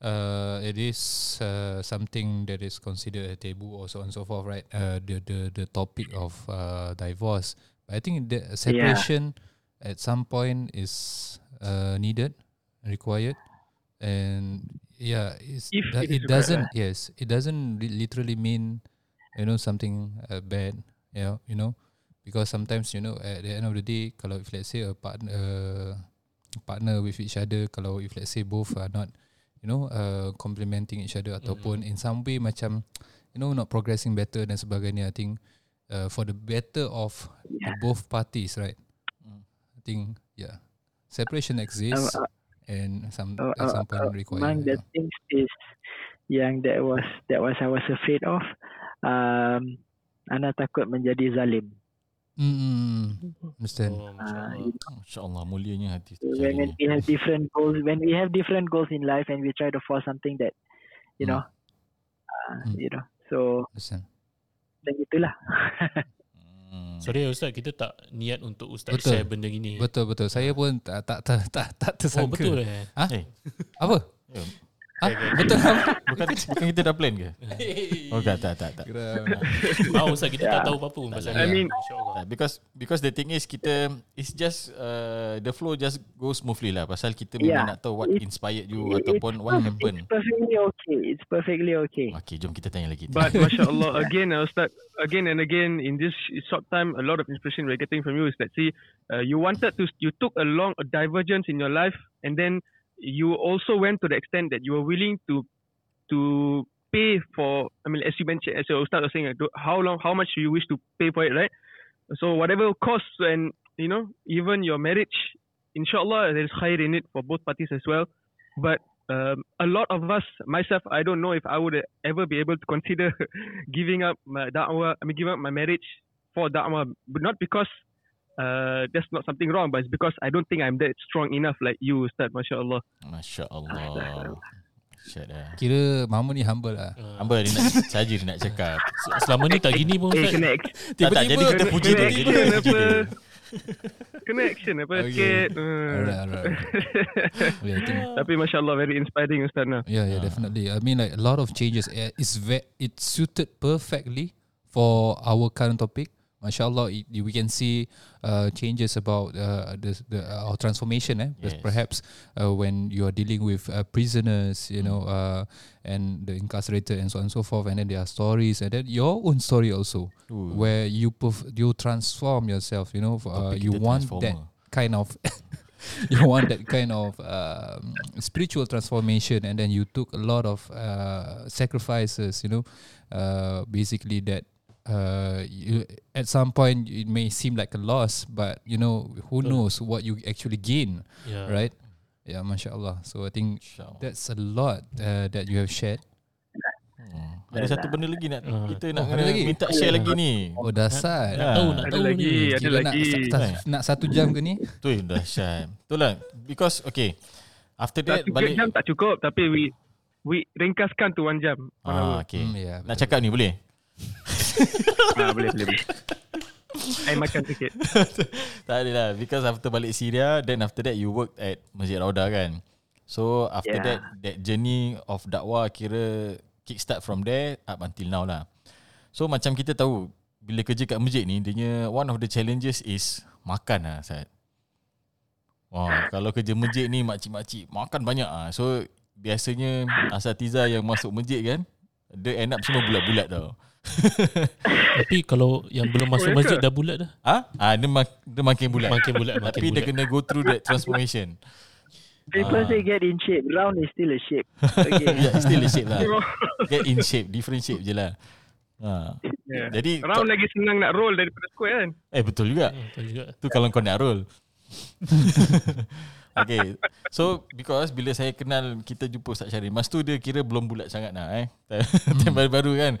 uh, it is uh, something that is considered a taboo or so on and so forth, right? Uh, the the the topic of uh, divorce, but I think the separation at some point is uh, needed, required, and yeah, it's, If it it doesn't. Yes, it doesn't li- literally mean you know something uh, bad. Know, you know, because sometimes you know at the end of the day, kalau if let's say a partner. Uh, partner with each other kalau if let's say both are not you know uh, complementing each other ataupun in some way macam you know not progressing better dan sebagainya I think uh, for the better of the both parties right Mm. I think yeah separation exists Uh, and some uh, at some uh, point uh, required among the yeah. things is yang that was that was I was afraid of um Ana takut menjadi zalim mm, understand Oh, Allah. Masya Allah mulianya hati when, we have different goals when we have different goals in life and we try to force something that you Hmm. know uh, Hmm. you know so understand dan gitulah Hmm. Sorry Ustaz, kita tak niat untuk Ustaz Betul. share benda gini. betul betul saya pun tak tak tak tak, tak Oh tersangka betul eh. ha Eh, apa Ya. ha betul bukan bukan kita dah plan ke? Oh tak tak tak tak. Kira Tahu Ustaz kita tak Yeah. tahu apa-apa pun pasal I mean-. Tak, because because the thing is kita it's just uh, the flow just go smoothly lah pasal kita memang Yeah. nak tahu what It- inspired you it- ataupun it's what perf- happened. It's perfectly okay. It's perfectly okay. Okay, jom kita tanya lagi. But Masya Allah, again, uh, Ustaz, again and again in this short time, a lot of inspiration we're getting from you is that see, uh, you wanted to, you took a long a divergence in your life, and then you also went to the extent that you were willing to, to pay for. I mean, as you mentioned, as your Ustaz was saying, how long, how much you wish to pay for it, right? So whatever costs and you know, even your marriage, inshallah, there's khair in it for both parties as well. But um, a lot of us, myself, I don't know if I would ever be able to consider giving up my da'wah, I mean, giving up my marriage for da'wah, but not because uh, there's not something wrong, but it's because I don't think I'm that strong enough like you, Ustaz, mashallah. Masya Allah. Syed dah. kira mama ni humble lah Ah. Hamba dia nak saja dia nak cakap. Selama ni tak gini pun Eh, kena ex- Tak tak jadi kita puji dia. Kena dia. apa? Kena action apa Okay. sikit. Uh. alright alright yeah, I think Tapi mashallah very inspiring Ustaz nah. Yeah, yeah, definitely. I mean, like a lot of changes. Uh, It's ve- it suited perfectly for our current topic, mashallah it, we can see uh, changes about uh, the, the uh, our transformation eh Yes. perhaps uh, when you are dealing with uh, prisoners you know uh, and the incarcerated and so on and so forth and then there are stories and then your own story also Ooh. where you perf- you transform yourself you know uh, you want that kind of you want that kind of um, spiritual transformation and then you took a lot of uh, sacrifices you know uh, basically that uh, you, at some point it may seem like a loss but you know who knows what you actually gain Yeah. right yeah mashallah so i think that's a lot uh, that you have shared Hmm. Ada satu benda lagi nak Ah. kita nak Oh, kena lagi? minta share lagi ni. oh dasar Nak tahu, nak Ada tahu lagi, ni. ada Kira nak, lagi. sa- sa- nak satu jam ke ni Tu dahsyat. Betul lah. Because okay. After that Satu balik. jam tak cukup tapi we we ringkaskan tu one jam. One Ah, okay. Hmm, ya, Nak cakap ni boleh? Ah, boleh boleh boleh. I makan sikit. tak ada lah Because after balik Syria Then after that You work at Masjid Rauda kan So after Yeah. that That journey of dakwah Kira Kick start from there Up until now lah So macam kita tahu Bila kerja kat masjid ni Dia One of the challenges is Makan lah Sat Wah, Kalau kerja masjid ni Makcik-makcik Makan banyak ah. So Biasanya Asatiza yang masuk masjid kan Dia end up semua bulat-bulat tau Tapi kalau yang belum masuk masjid dah bulat dah. Ah, ah dia, mak, dia makin bulat Makin bulat, makin Tapi dia bulat. kena go through that transformation People Ah. say get in shape. Round is still a shape. Okay. yeah, still a shape lah. Get in shape, different shape je lah. Ha. Yeah. Jadi Round lagi senang nak roll daripada square kan. eh betul juga. Hmm, Betul juga. Tu kalau kau nak roll. okay. So because bila saya kenal kita jumpa Ustaz Syarif, mas tu dia kira belum bulat sangat lah eh. Time baru-baru kan.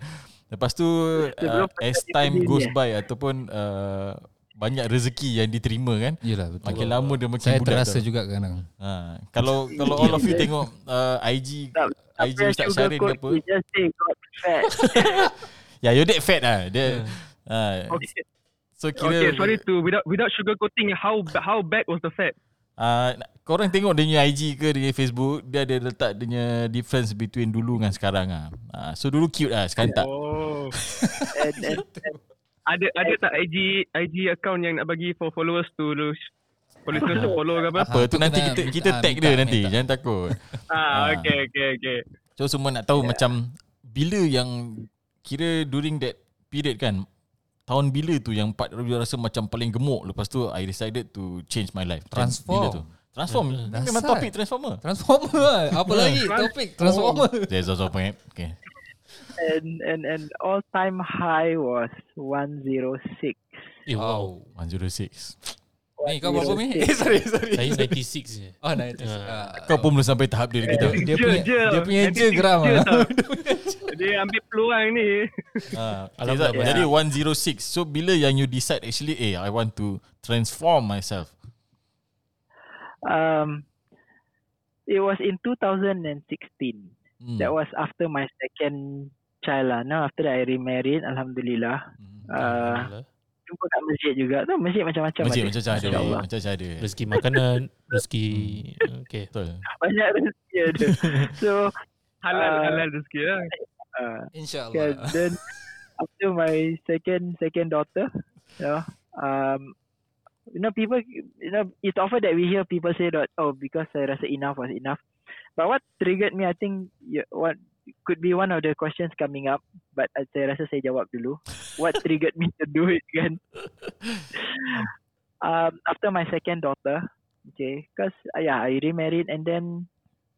Lepas tu uh, as time goes by ataupun uh, banyak rezeki yang diterima kan. Yelah betul Makin lama dia makin Saya bulat. terasa tau. juga kadang Ha, kalau kalau all of you tengok uh, IG Tak, IG Ustaz coat, apa. we just say got fat. Ya, yeah, you're that fat lah. Dia ha, Okay. so kira Okay, sorry to without without sugar coating how how bad was the fat? Uh, korang tengok dia punya IG ke dia punya Facebook Dia ada letak dia punya difference between dulu dengan sekarang ah. Uh, so dulu cute lah, sekarang tak. Oh. and, and, and Ada ada tak IG IG account yang nak bagi for followers to for listeners to follow ke apa? Apa Ah, tu tu nanti kita minta- kita ah, tag minta, dia nanti, minta. jangan takut. Ah, Ah. okay okay okay. So semua nak tahu yeah. macam bila yang kira during that period kan tahun bila tu yang part you rasa macam paling gemuk lepas tu I decided to change my life. Transform. Bila tu? Transform. Ni memang topik transformer. Transformer lah Apa lagi topik Transformer There's also point. Okay. and and and all time high was 106. Eh, wow. Oh, 106. Ni kau berapa ni Eh sorry sorry Saya 96 je. Oh nah, itu, Ah. ah, Kau pun belum sampai tahap dia kita. Dia Je, punya je. Dia punya je geram lah tau. Dia ambil peluang ni. Ah, Zat, alam. Jadi 106 So bila yang you decide Actually eh I want to Transform myself Um, it was in 2016. hmm. That was after my second child lah. Now after that I remarried, alhamdulillah. Hmm. Uh, jumpa kat masjid juga tu. Masjid macam-macam Macam ada. macam ada InsyaAllah. Macam ada Rezeki makanan, rezeki okay. Betul Banyak rezeki ada. so Halal Ah. halal rezeki lah. uh, InsyaAllah then after my second second daughter, you know, um, you know people, you know, it's often that we hear people say that oh because saya rasa enough was enough. But what triggered me, I think, what could be one of the questions coming up. But uh, saya rasa saya jawab dulu. What triggered me to do it kan? um, after my second daughter, okay, because uh, yeah, I remarried and then.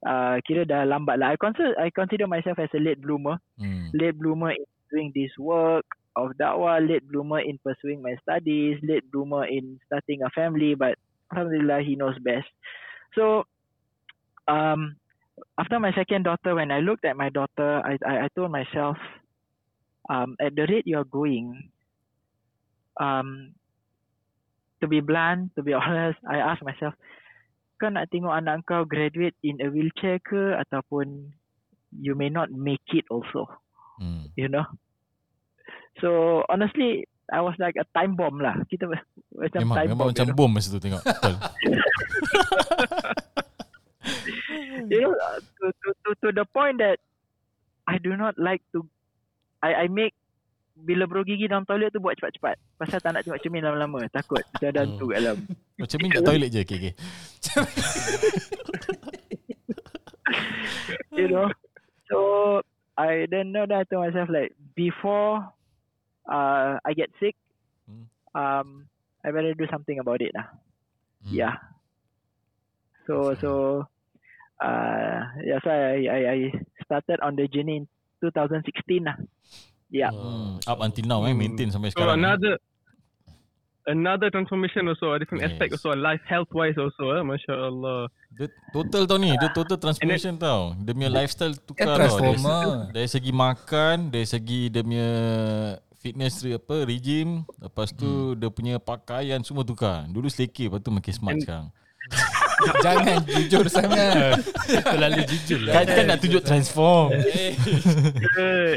Uh, kira dah lambat lah. I consider I consider myself as a late bloomer hmm. late bloomer in doing this work of dakwah, late bloomer in pursuing my studies, late bloomer in starting a family, but alhamdulillah he knows best. So um after my second daughter, when I looked at my daughter, I I, I told myself, um, at the rate you're going, um to be blunt, to be honest, I asked myself, kau nak tengok anak kau graduate in a wheelchair ke ataupun you may not make it also Hmm. you know. So honestly, I was like a time bomb lah. Kita macam Memang time Memang bomb. macam you know. bom masa tu tengok Betul You know, uh, to, to, to, to the point that I do not like to, I, I make bila bro gigi dalam toilet tu buat cepat-cepat. Pasal tak nak tengok cermin lama-lama. Takut macam ada hantu kat dalam. Macam ni kat toilet je. Okay, okay. you know. So I then know that told myself like before uh I get sick, Hmm. um I better do something about it lah. Hmm. Yeah. So so uh yeah, so I, I I started on the journey in 2016 lah. Yeah. Hmm. Up until now eh. Maintain sampai So sekarang. eh. another another transformation also, a different aspect Yes. also, life health wise also. Eh? Masya Allah. Dia total tau ni. Dia total transformation tau. Dia punya lifestyle tukar tau. Dari, dari segi makan, dari segi dia punya fitness re- apa regime, lepas tu dia punya pakaian semua tukar. Dulu selekeh, lepas tu makin smart sekarang. Jangan jujur sangat. Terlalu jujur lah. Kan, kan nak tunjuk transform. Eh,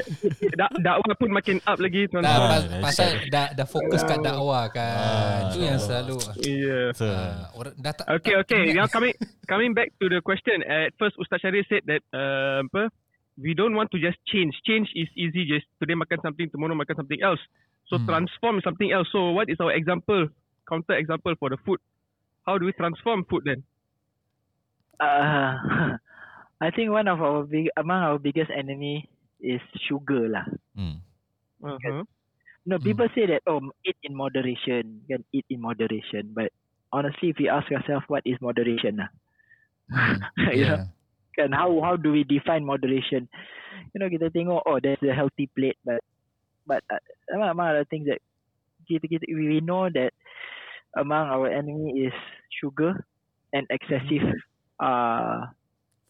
dak dakwah pun makin up lagi tuan. Dah, Ah, pas, dahsyat. pasal dah, dah fokus kat dakwah Ah, kan. Itu yang selalu. Yeah. So, Ah, orang dah tak Okay, tak okay. Now coming coming back to the question. At first, Ustaz Syarif said that uh, apa, we don't want to just change. Change is easy. Just today makan something, tomorrow makan something else. So Hmm. transform is something else. So what is our example, counter example for the food? How do we transform food then? Uh, I think one of our big among our biggest enemy is sugar lah. hmm. Uh-huh. No, people say that oh eat in moderation, can eat in moderation. But honestly, if we ask ourselves what is moderation lah, Hmm. you know, Yeah. kan how how do we define moderation? You know, kita tengok oh there's a healthy plate, but but uh, among, among other things that kita, kita we know that among our enemy is sugar and excessive uh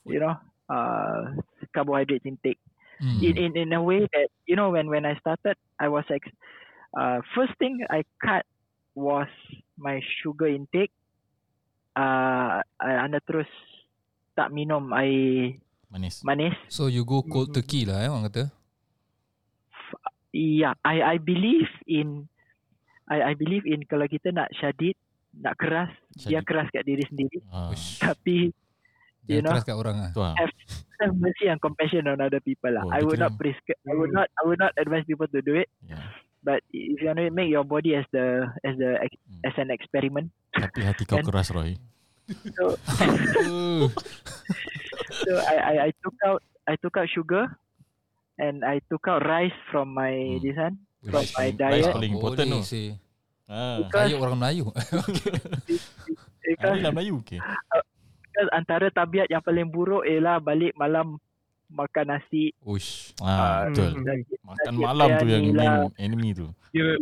you know uh carbohydrates intake Hmm. in, in in a way that you know when when I started I was ex- uh first thing I cut was my sugar intake uh I anda terus tak minum air Manis. manis So you go cold turkey lah eh orang kata. yeah I I believe in I I believe in kalau kita nak syadid nak keras dia Syadid. keras kat diri sendiri Ah, Uish. tapi You Jangan know? keras kat orang ah. lah. have have mercy and compassion on other people lah Oh, I dia would not prescribe I would not I would not advise people to do it Ya. but if you want to make your body as the as the Hmm. as an experiment Tapi hati kau Kan? keras Roy. so so I, I I took out I took out sugar and I took out rice from my Hmm. this one from my Rice diet paling important Boleh tu. Ah. Because- Saya orang Melayu. because, Ini lah Melayu ke? because antara tabiat yang paling buruk ialah balik malam makan nasi Uish. Ah, betul. Hmm. dan Makan Nasi malam tu yang lah. main enemy tu. Kira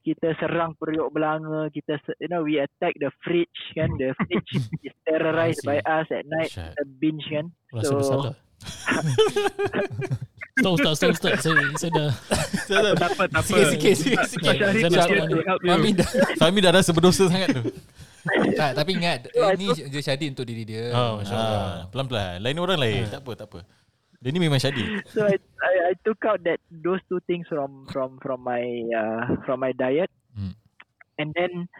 kita serang periuk belanga kita you know we attack the fridge kan the fridge is terrorized by us at night the binge kan Rasa So- bersalah. Stop, stop, stop, stop. Saya, saya dah... tak apa, tak apa. Sikit, sikit, sikit, you. Mami dah Fahmi dah rasa berdosa sangat tu. tak, tapi ingat ini je Syadin untuk diri dia. Oh, Masya Allah. Ah, pelan-pelan. Lain orang lain. Tak apa, tak apa. Dia ni memang Syadi. so I, I I took out that those two things from from from my uh, from my diet Hmm. and then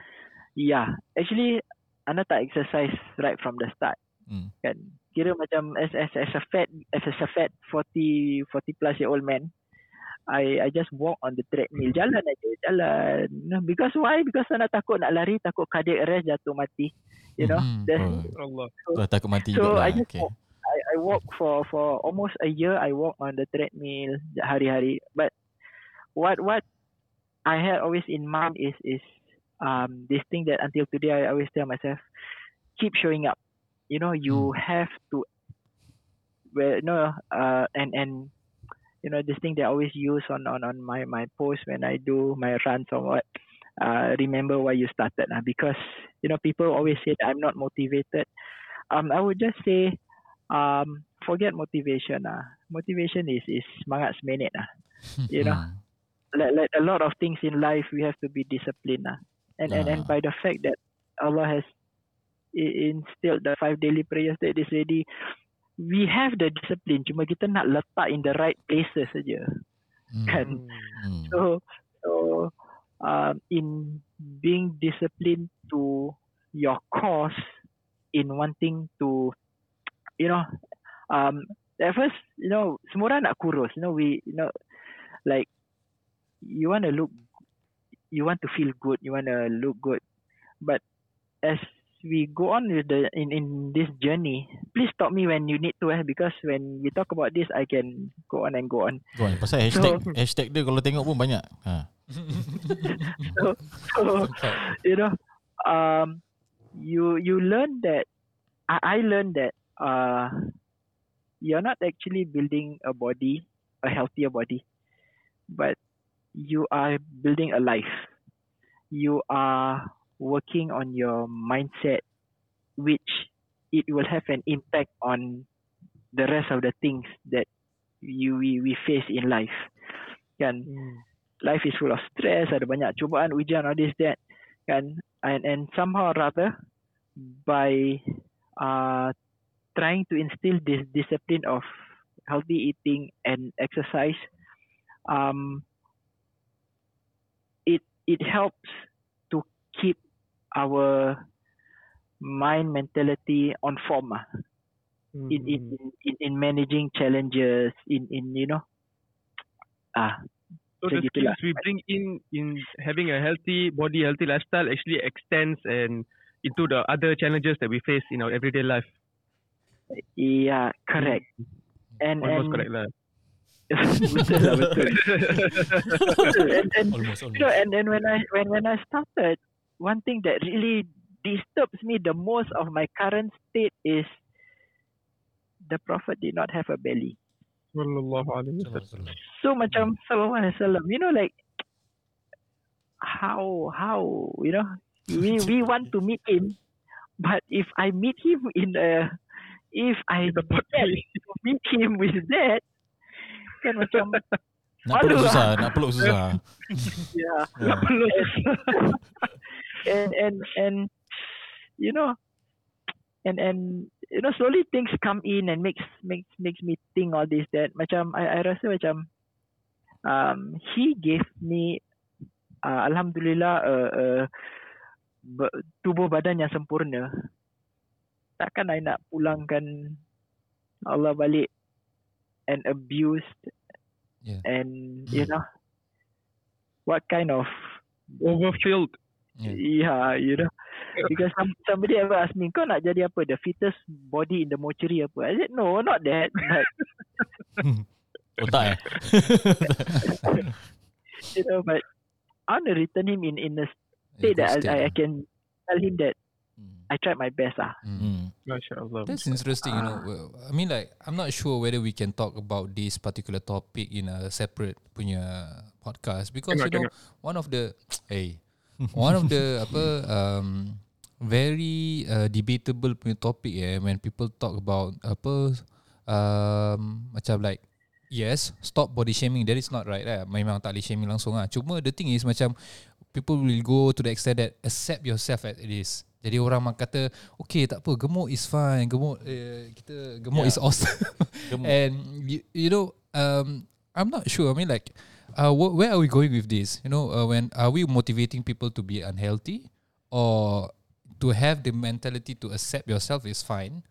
yeah actually Ana tak exercise right from the start Hmm. kan kira macam as as as a fat as a fat 40 40 plus year old man I I just walk on the treadmill jalan aja jalan No, because why because Ana takut nak lari takut cardiac arrest jatuh mati you know Mhm. That's, Oh. Allah. Tu takut mati So, juga lah. I just Okay. walk. I, I walk for for almost a year. I walk on the treadmill hari-hari. But what what I had always in mind is is um this thing that until today I always tell myself, keep showing up. You know, you have to. Well, no, uh, and and you know this thing they always use on on on my my post when I do my runs or what. Uh, remember why you started uh, because you know people always say that I'm not motivated. Um, I would just say um forget motivation ah motivation is is semangat seminit ah you know Hmm. like, like a lot of things in life we have to be disciplined ah and and and by the fact that Allah has instilled the five daily prayers that is ready we have the discipline cuma kita nak letak in the right places saja Hmm. kan Hmm. so so um, in being disciplined to your cause in wanting to you know um at first you know semua orang nak kurus you know we you know like you want to look, you want to feel good, you want to look good, but as we go on with the in in this journey, please stop me when you need to eh because when we talk about this, I can go on and go on. Go on, pasal hashtag hashtag dia kalau tengok pun banyak. Ha. So, so you know, um, you you learn that I, I learned that uh, you're not actually building a body, a healthier body, but you are building a life. You are working on your mindset, which it will have an impact on the rest of the things that you we, we face in life. Kan? life is full of stress, ada banyak cubaan, ujian, all this, that, kan? And, and somehow or rather, by uh, trying to instill this discipline of healthy eating and exercise, um, it it helps to keep our mind mentality on form ah, in, in in in managing challenges in in you know ah So the Macam gitulah. skills we bring in in having a healthy body, healthy lifestyle actually extends and into the other challenges that we face in our everyday life. yeah correct and Almost and correct lah. betul lah betul Betul. and, and Almost, you know and then when I when when I started one thing that really disturbs me the most of my current state is the prophet did not have a belly Sallallahu alaihi wasallam. so macam sallallahu alaihi wasallam you know like how how you know we we want to meet him but if i meet him in a if i meet him with that kan macam Nak peluk susah, nak peluk susah. yeah Ha. And and and you know and and you know slowly things come in and makes makes makes me think all this that macam I I rasa macam um he gave me uh, alhamdulillah uh, uh, tubuh badan yang sempurna takkan I nak pulangkan Allah balik and abused Yeah. and you know what kind of Overfilled. Yeah. Yeah, you know. Because some, somebody ever asked me, kau nak jadi apa? The fittest body in the mortuary apa? I said, no, not that. But, Otak eh. you know, but I want to return him in, in a state that I, I, I can tell him that I tried my best. Ah. Hmm. Masya Allah. That's interesting, you know. Well, I mean, like, I'm not sure whether we can talk about this particular topic in a separate punya podcast because Cannot, you know one of the hey, one of the apa um very uh, debatable punya topic eh when people talk about apa um macam like yes stop body shaming. That is not right eh. Memang tak boleh shaming langsung ah. Cuma the thing is macam people will go to the extent that accept yourself as it is. Jadi orang mak kata okay tak apa gemuk is fine. Gemuk uh, kita gemuk Yeah. is awesome. Gemuk. and you, you know um I'm not sure. I mean like uh, wh- where are we going with this? You know uh, when are we motivating people to be unhealthy? Or to have the mentality to accept yourself is fine?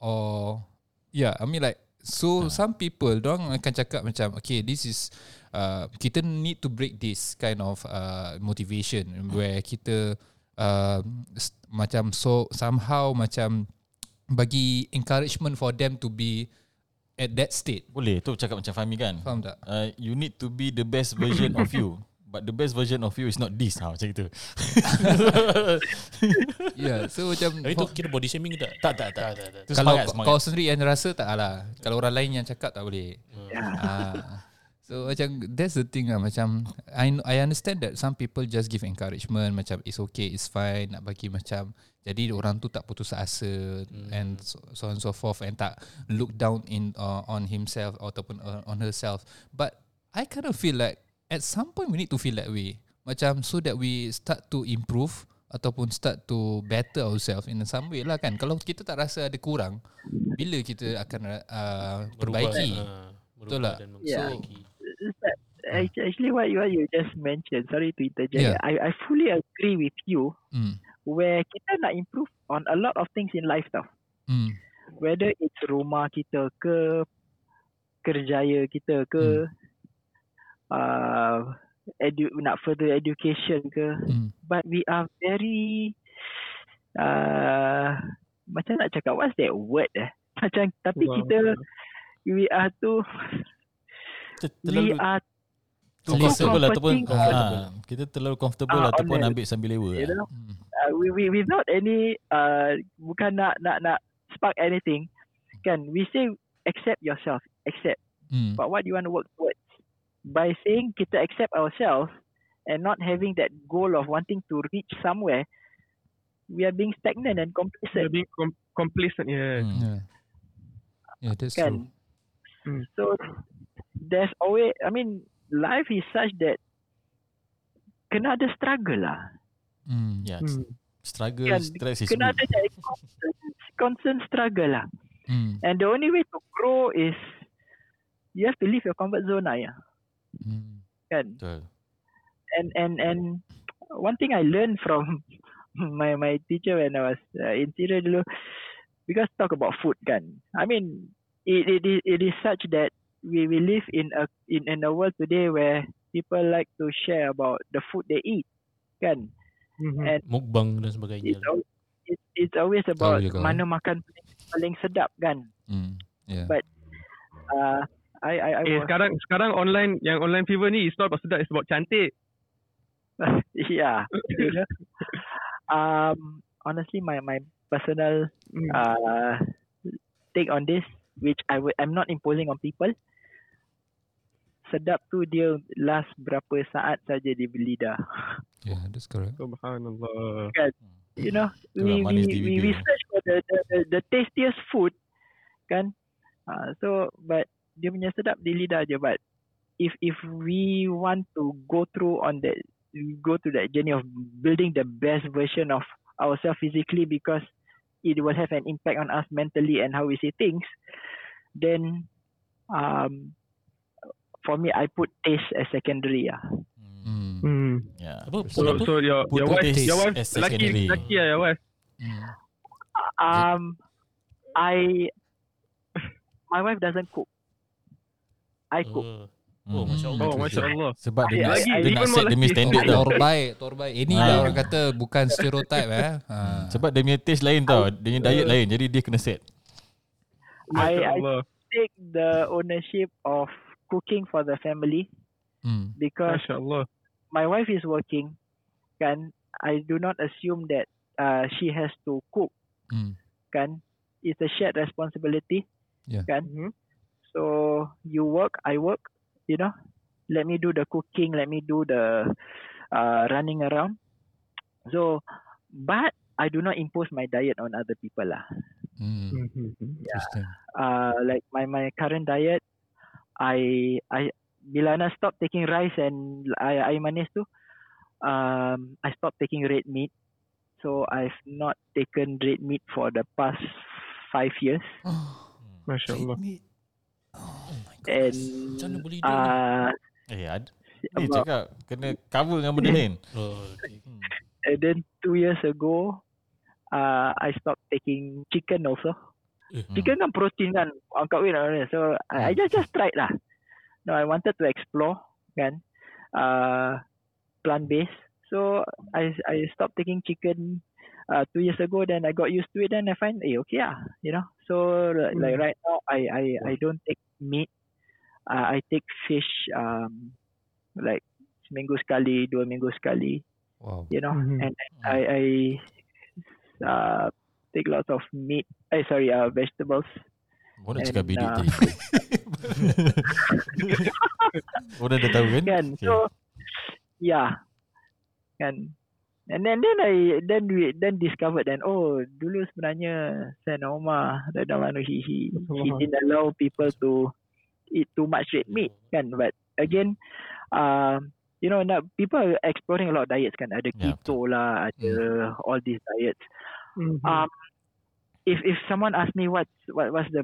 Or yeah I mean like so some people dorang akan cakap macam okay this is uh, kita need to break this kind of uh, motivation where kita uh, s- macam so somehow macam bagi encouragement for them to be at that state Boleh tu cakap macam Fahmi kan. faham tak Uh, you need to be the best version of you. But the best version of you is not this ha, macam itu. yeah so macam Itu kira body shaming ke tak? tak tak tak. tak, tak. Itu kalau semangat, kau- semangat. kau sendiri yang rasa tak lah kalau orang lain yang cakap tak boleh Yeah. Ah. So macam that's the thing lah macam I I understand that some people just give encouragement macam it's okay it's fine nak bagi macam jadi orang tu tak putus asa Hmm. and so, so on so forth and tak look down in uh, on himself ataupun uh, on herself but I kind of feel like at some point we need to feel that way macam so that we start to improve ataupun start to better ourselves in some way lah kan kalau kita tak rasa ada kurang bila kita akan uh, perbaiki ah, Betul berubah tak? dan Yeah. Actually, what you, what you just mentioned, sorry to interject, Yeah. I, I fully agree with you Hmm. Where kita nak improve on a lot of things in life tau. Hmm. Whether it's rumah kita ke, kerjaya kita ke, uh, edu nak further education ke Hmm. but we are very uh, macam nak cakap what's that word eh macam tapi Wow. kita we are too we are. Comfortable ataupun comforting ha, kita terlalu comfortable Ah, ataupun honest. ambil sambil lewa. you lah. know Hmm. uh, we, we without any uh, bukan nak nak nak spark anything kan we say accept yourself accept Hmm. but what do you want to work towards by saying kita accept ourselves and not having that goal of wanting to reach somewhere we are being stagnant and complacent being com- complacent. Yeah. Hmm. Yeah. Yeah, that's kan true. Hmm. so there's always I mean life is such that kena ada struggle lah Hmm. Ya, Hmm. struggle, Kan, stress is kena good. ada that constant, constant struggle lah Hmm. and the only way to grow is you have to leave your comfort zone lah ya Hmm. kan Betul. and and and one thing I learned from my my teacher when I was uh, in Syria dulu because talk about food kan I mean it it is it is such that we we live in a in in a world today where people like to share about the food they eat kan Mhm. and Mukbang dan sebagainya. it's al- it's, it's always about juga. mana makan paling, paling sedap kan Hmm. Yeah. But- uh, I I, I Eh, was, sekarang sekarang online yang online fever ni it's not about sedap, it's about cantik. yeah you know? um honestly my my personal Hmm. uh, take on this, which I would I'm not imposing on people. Sedap tu dia last berapa saat saja di lidah. Yeah, that's correct. Subhanallah. You know, we we, we, bibir. we search for the the, the, the tastiest food, kan? Uh, so, but dia punya sedap di lidah je. But if if we want to go through on that, go to that journey of building the best version of ourselves physically, because it will have an impact on us mentally and how we see things, then um, for me, I put taste as secondary. Ah, Hmm. Hmm. Hmm. Ya. Apa? So, apa? so your Put your wife, taste your wife secondary. laki lah your wife. Hmm. Um, I my wife doesn't cook. I cook. Uh. Oh, Masya Allah. Oh, masya Allah. Sebab dia nak, dia set demi standard tau. Tor baik, tor baik. Ini lah orang kata bukan stereotype eh. Ha. Sebab dia punya taste lain tau. Dia punya diet lain. Jadi dia kena set. I- I- take the ownership of cooking for the family Hmm. because Masya Allah. my wife is working. Kan, I do not assume that uh, she has to cook. Hmm. Kan, it's a shared responsibility. Yeah. Kan, Mhm. so you work, I work. You know, let me do the cooking, let me do the uh, running around. So, but I do not impose my diet on other people lah. Hmm. Mhm. Interesting. uh, like my my current diet, I I bila Ana stop taking rice and air, air manis tu, um, I stop taking red meat. So I've not taken red meat for the past five years, Masya Allah. Oh my God. and Macam mana boleh hidup uh, Eh, ada. About, cakap kena cover dengan benda lain. Oh, okay. Hmm. and then two years ago, uh, I stopped taking chicken also. Eh. Chicken kan protein kan, angkat weight kan. So I, I just just tried lah. No, I wanted to explore kan, uh, plant based. So I I stopped taking chicken uh, two years ago. Then I got used to it. Then I find eh okay ah, you know. So like, like Hmm. right now I I I don't take meat. Uh, I take fish um like seminggu sekali, dua minggu sekali. Wow. You know, Mhm. and I I uh, take lots of meat. Eh sorry, uh, vegetables. And, cakap bidik uh, tadi. Orang dah tahu kan? kan Okay. so yeah kan and then then I then we then discovered then oh dulu sebenarnya Sayyidina Umar radhiyallahu anhu he he, he didn't allow people to eat too much red meat kan but again um you know now people are exploring a lot of diets kan ada Ya, keto lah ada all these diets Mhm. um if if someone asks me what's what what's the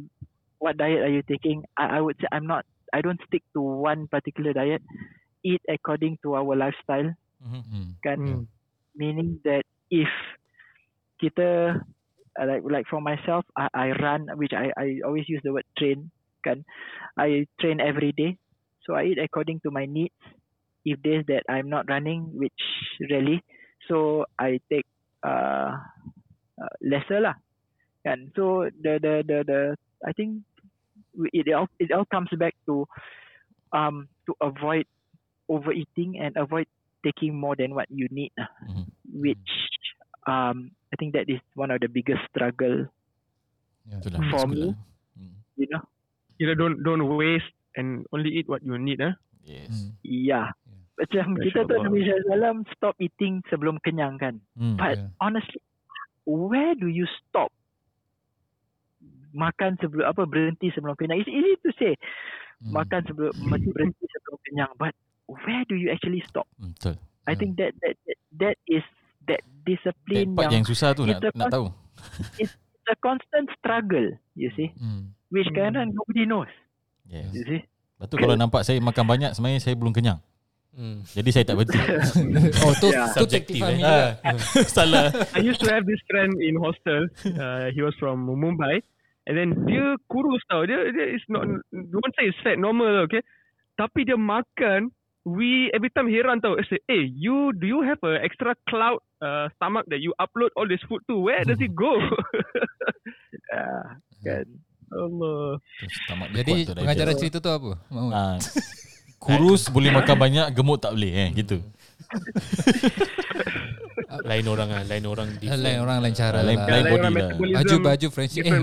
what diet are you taking I, I would say I'm not I don't stick to one particular diet eat according to our lifestyle Mhm. Hmm. kan Hmm. Meaning that if kita uh, like like for myself I, I run which I I always use the word train kan I train every day so I eat according to my needs if days that I'm not running, which rarely, so I take uh, uh lesser lah. Kan? So the the the the I think it all it all comes back to um to avoid overeating and avoid taking more than what you need, lah. Mhm. which um I think that is one of the biggest struggle, Itulah. For me. lah. You know. You know, don't don't waste and only eat what you need. Eh? Yes. Hmm. Yeah. Macam Masya kita tu. Nabi Sallam stop eating sebelum kenyang kan. Hmm. But Yeah. honestly, where do you stop? Makan sebelum apa berhenti sebelum kenyang. It's easy to say Hmm. makan sebelum mesti berhenti sebelum kenyang, but where do you actually stop? Hmm, Betul. I Yeah. think that that that, that is that That discipline part yang yang susah tu nak, nak tahu. it's a constant struggle, you see, Hmm. which Hmm. kadang nobody knows, Yes. you see. Lepas tu kalau nampak saya makan banyak sebenarnya saya belum kenyang. Hmm. Jadi saya tak berhenti. Oh, tu Yeah. tu Subjektif, eh. Ah, Salah. I used to have this friend in hostel. Uh, he was from Mumbai. And then dia kurus tau. Dia, dia is not, don't say it's fat, normal okay. Tapi dia makan, we every time heran tau. I say, hey, you, do you have a extra cloud uh, stomach that you upload all this food to? Where does it go? Uh, kan. Allah. Jadi pengajaran cerita tu apa? Mahmud? Ah, kurus boleh makan banyak, gemuk tak boleh eh gitu. Lain orang lah, lain orang different. Lain orang lain cara Lain- lah. lain body lah. Baju baju friendship eh.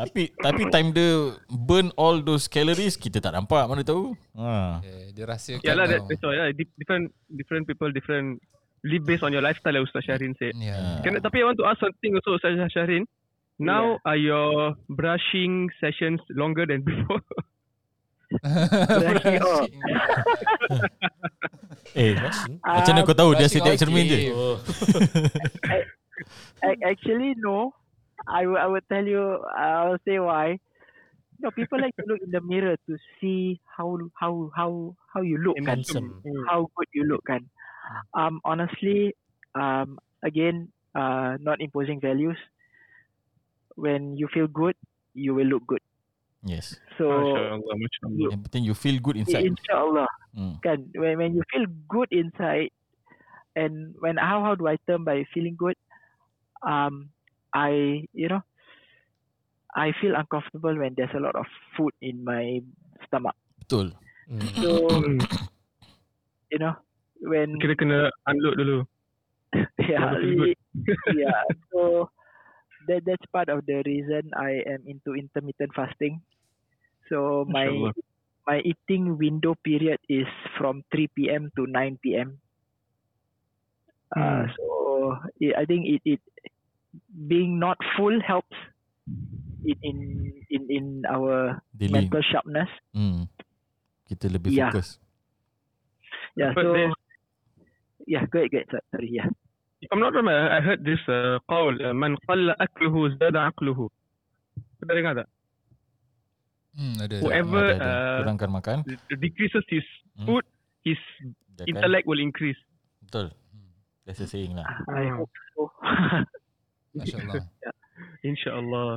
tapi tapi time dia burn all those calories kita tak nampak mana tahu. Ha. Eh, dia rahsiakan. Yeah lah, that, that's all. Yeah, Di- different, different people, different, live based on your lifestyle, like Ustaz Syahrin said. Ya. Can, tapi I want to ask something also, Ustaz Syahrin. Now are your brushing sessions longer than before? Eh, macam mana kau tahu dia brushing asyik tengok off cermin je? Oh. Actually no. I will I will tell you I will say why. No people like to look in the mirror to see how how how how you look kan? Handsome. how good you look kan? Um honestly um again uh not imposing values. When you feel good you will look good Yes. so. Yang penting you feel good inside. insyaallah Hmm. kan when when you feel good inside and when how how do I term by feeling good um I you know I feel uncomfortable when there's a lot of food in my stomach Betul. Hmm. so you know when Kira kena unload dulu. yeah it- yeah so that that's part of the reason I am into intermittent fasting so my MashaAllah. my eating window period is from 3 p.m. to 9 p.m. Uh, Hmm. so it, I think it, it being not full helps in in in, in our Daily. mental sharpness. Hmm. Kita lebih Yeah. fokus. Yeah. But so there's- yeah, go ahead, go ahead. so- Sorry. Yeah. If I'm not wrong, I I heard this uh, قول uh, من قل أكله زاد عقله. Pernah dengar tak? Hmm, ada. Whoever Ada, ada. uh, Kurangkan makan. decreases his Hmm. food, his Dia akan- intellect will increase. Betul. That's a saying lah. I Hmm. hope so. Masya Allah. InsyaAllah.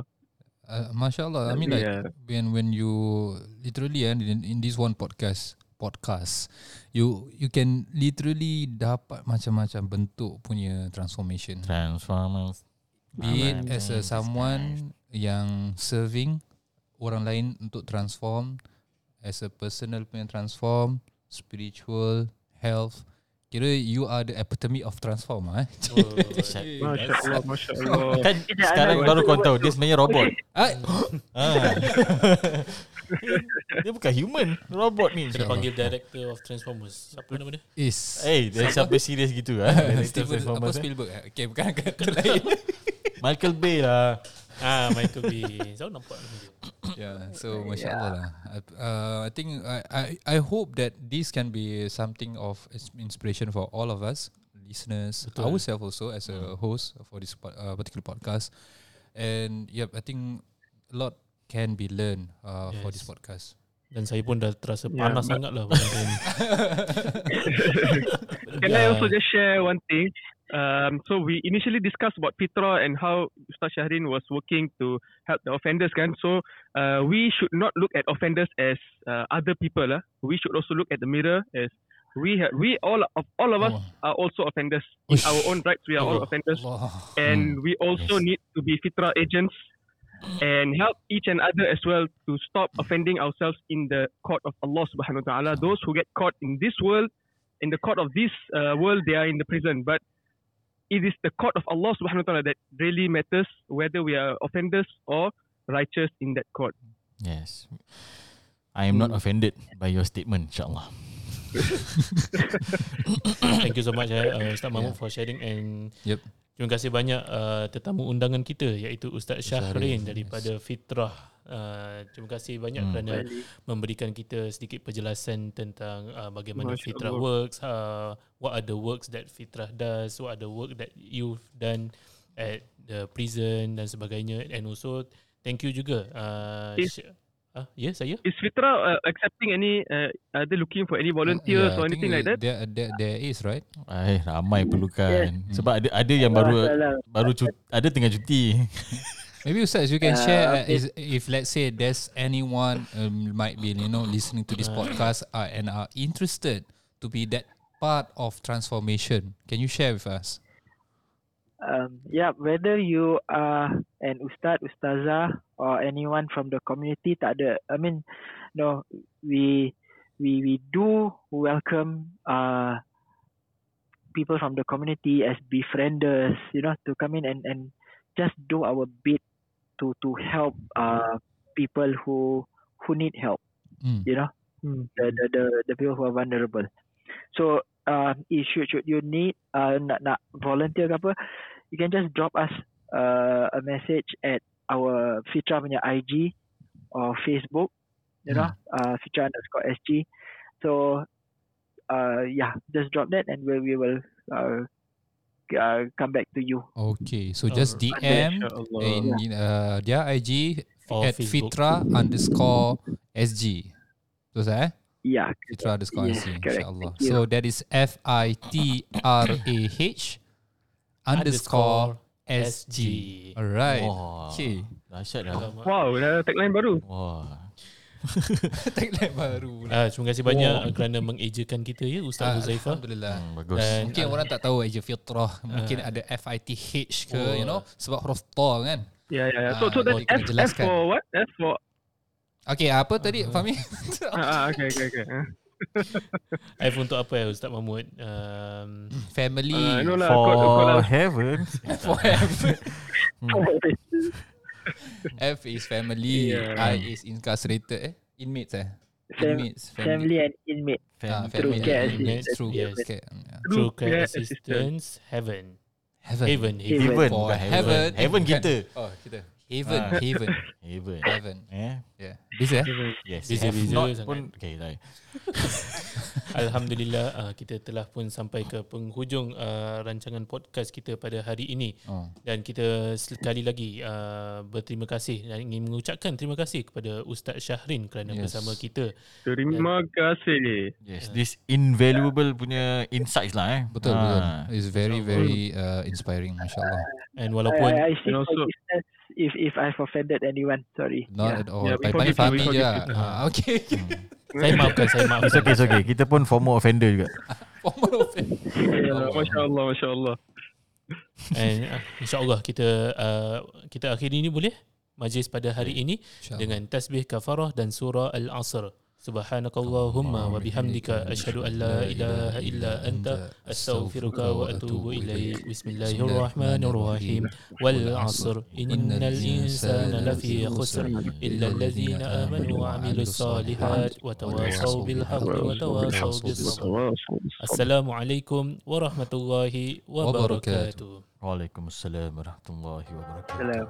Uh, Masya Allah. I mean like Yeah. when when you literally and in, in this one podcast podcast you you can literally dapat macam-macam bentuk punya transformation Transformers. be it as a someone yang serving orang lain untuk transform as a personal punya transform spiritual health kira you are the epitome of transform ah, eh Masya Allah, Masya Allah. Kan sekarang baru kau tahu dia sebenarnya robot. Ah, Ah. dia bukan human, robot ni. Kena panggil director of Transformers. Siapa nama dia? is Eh, dia sampai serius gitu ah. Director Steven apa Transformers, eh. Spielberg okay bukan Michael Bay lah. Ah, Michael B. Saya nampak dia. Yeah, so masya Allah lah. I- Uh, I think I, I I hope that this can be something of ins- inspiration for all of us, listeners, Betul. ourselves also as a host for this uh, particular podcast. And yep, I think a lot can be learned uh, for this Yes. podcast. Dan saya pun dah terasa Yeah, panas sangat lah. Can I also just share one thing? Um, so we initially discussed about Fitra and how Ustaz Shahrin was working to help the offenders kan. So uh, we should not look at offenders as uh, other people lah. We should also look at the mirror as we have we all of all of us Oh. are also offenders in our own rights. We are all offenders, and we also Yes. need to be Fitra agents and help each and other as well to stop offending ourselves in the court of Allah Subhanahu Wa Taala. Those who get caught in this world, in the court of this uh, world, they are in the prison, but. It is the court of Allah Subhanahu Wa Taala that really matters, whether we are offenders or righteous in that court. Yes. I am not offended by your statement, insyaAllah. Thank you so much eh, uh, Ustaz Mahmud for sharing and Yep. terima kasih banyak uh, tetamu undangan kita iaitu Ustaz Syahrin Syahrin, daripada Fitrah. Uh, terima kasih banyak Hmm. kerana memberikan kita sedikit penjelasan tentang uh, bagaimana Masya Fitrah Allah. works, uh, what are the works that Fitrah does, what are the work that you've done at the prison dan sebagainya and also thank you juga uh, Syah- Ah, ya saya. Is Fitra uh, accepting any? Uh, are they looking for any volunteers Yeah, or anything like that? There, there, there is, right? Ay, ramai perlukan. Yes. Sebab ada ada yang baru baru cuti, ada tengah cuti. Maybe Ustaz, you can Uh, share uh, okay. is, if let's say there's anyone um, might be you know listening to this podcast uh, and are interested to be that part of transformation. Can you share with us? Um, yeah, whether you are an ustad, ustazah, or anyone from the community, tak ada. I mean, no, we we we do welcome uh people from the community as befrienders, you know, to come in and and just do our bit to to help uh people who who need help, Mm. you know, the the the, the people who are vulnerable. So uh, if should should you need uh, nak nak volunteer ke apa, you can just drop us uh, a message at our Fitra punya IG or Facebook, you know, uh, Fitra underscore SG. So uh, yeah, just drop that and we we will uh, uh, come back to you. Okay, so just. DM in uh, their IG Or at Facebook. Fitra underscore SG. So eh? Yeah, Fitra underscore Yes, SG. InsyaAllah. So that is F I T R A H underscore SG. Alright. Wah. Okay. Dahsyat dah. Wow, dah tagline baru. Wah. Tagline baru. Ah, terima kasih banyak uh, kerana mengejakan kita ya Ustaz Ah, Huzaifah. Alhamdulillah. Hmm, bagus. Dan Mungkin orang tak tahu Aja Fitrah Mungkin ada F-I-T-H ke Oh. You know Sebab huruf ta kan Yeah, yeah, yeah. So, Ah, so that oh, F, F for what? F for Okay apa tadi Fahmi ah, ah, okay, okay, okay. Ah. F untuk apa ya Ustaz Mahmud? Um, Family Ah, no lah, For lah. heaven. For F Oh, F is family Yeah. I is incarcerated eh Inmates eh Fam- Inmates family and inmate. Ah, True family care and inmates assistance. True Yes. care yeah. True Care care Assistance Heaven. Heaven Heaven. Heaven. Heaven. For bukan heaven Heaven Bukan. kita. Oh kita Heaven Ah. Heaven Heaven. Heaven Eh? Yeah Busy eh Yes. Not sangat. pun. Okay, dah. Alhamdulillah uh, kita telah pun sampai ke penghujung uh, rancangan podcast kita pada hari ini oh. dan kita sekali lagi uh, berterima kasih dan ingin mengucapkan terima kasih kepada Ustaz Syahrin kerana Yes. bersama kita. Terima kasih. Yes. This invaluable punya insights lah eh. Betul betul Ah. It's very very uh, inspiring Masya Allah And I, walaupun I, I also- forgiveness if if I've offended anyone. Sorry. Not yeah. at all Yeah, we Fahmi je lah. Ah, Okay saya maafkan, saya maafkan. It's okay, it's okay. Kita pun former offender juga. Formal offense Yeah, Masya Allah, Masya Allah. And uh, insyaAllah kita uh, kita akhiri ini boleh? Majlis pada hari ini InsyaAllah. dengan tasbih kafarah dan surah Al-Asr. سبحانك اللهم وبحمدك أشهد أن لا إله إلا أنت أستغفرك وأتوب إليك. بسم الله الرحمن الرحيم. والعصر. إن الإنسان لفي خسر إلا الذين آمنوا وعملوا الصالحات وتواصوا بالحق وتواصوا بالصبر. السلام عليكم ورحمة الله وبركاته. وعليكم السلام ورحمة الله وبركاته.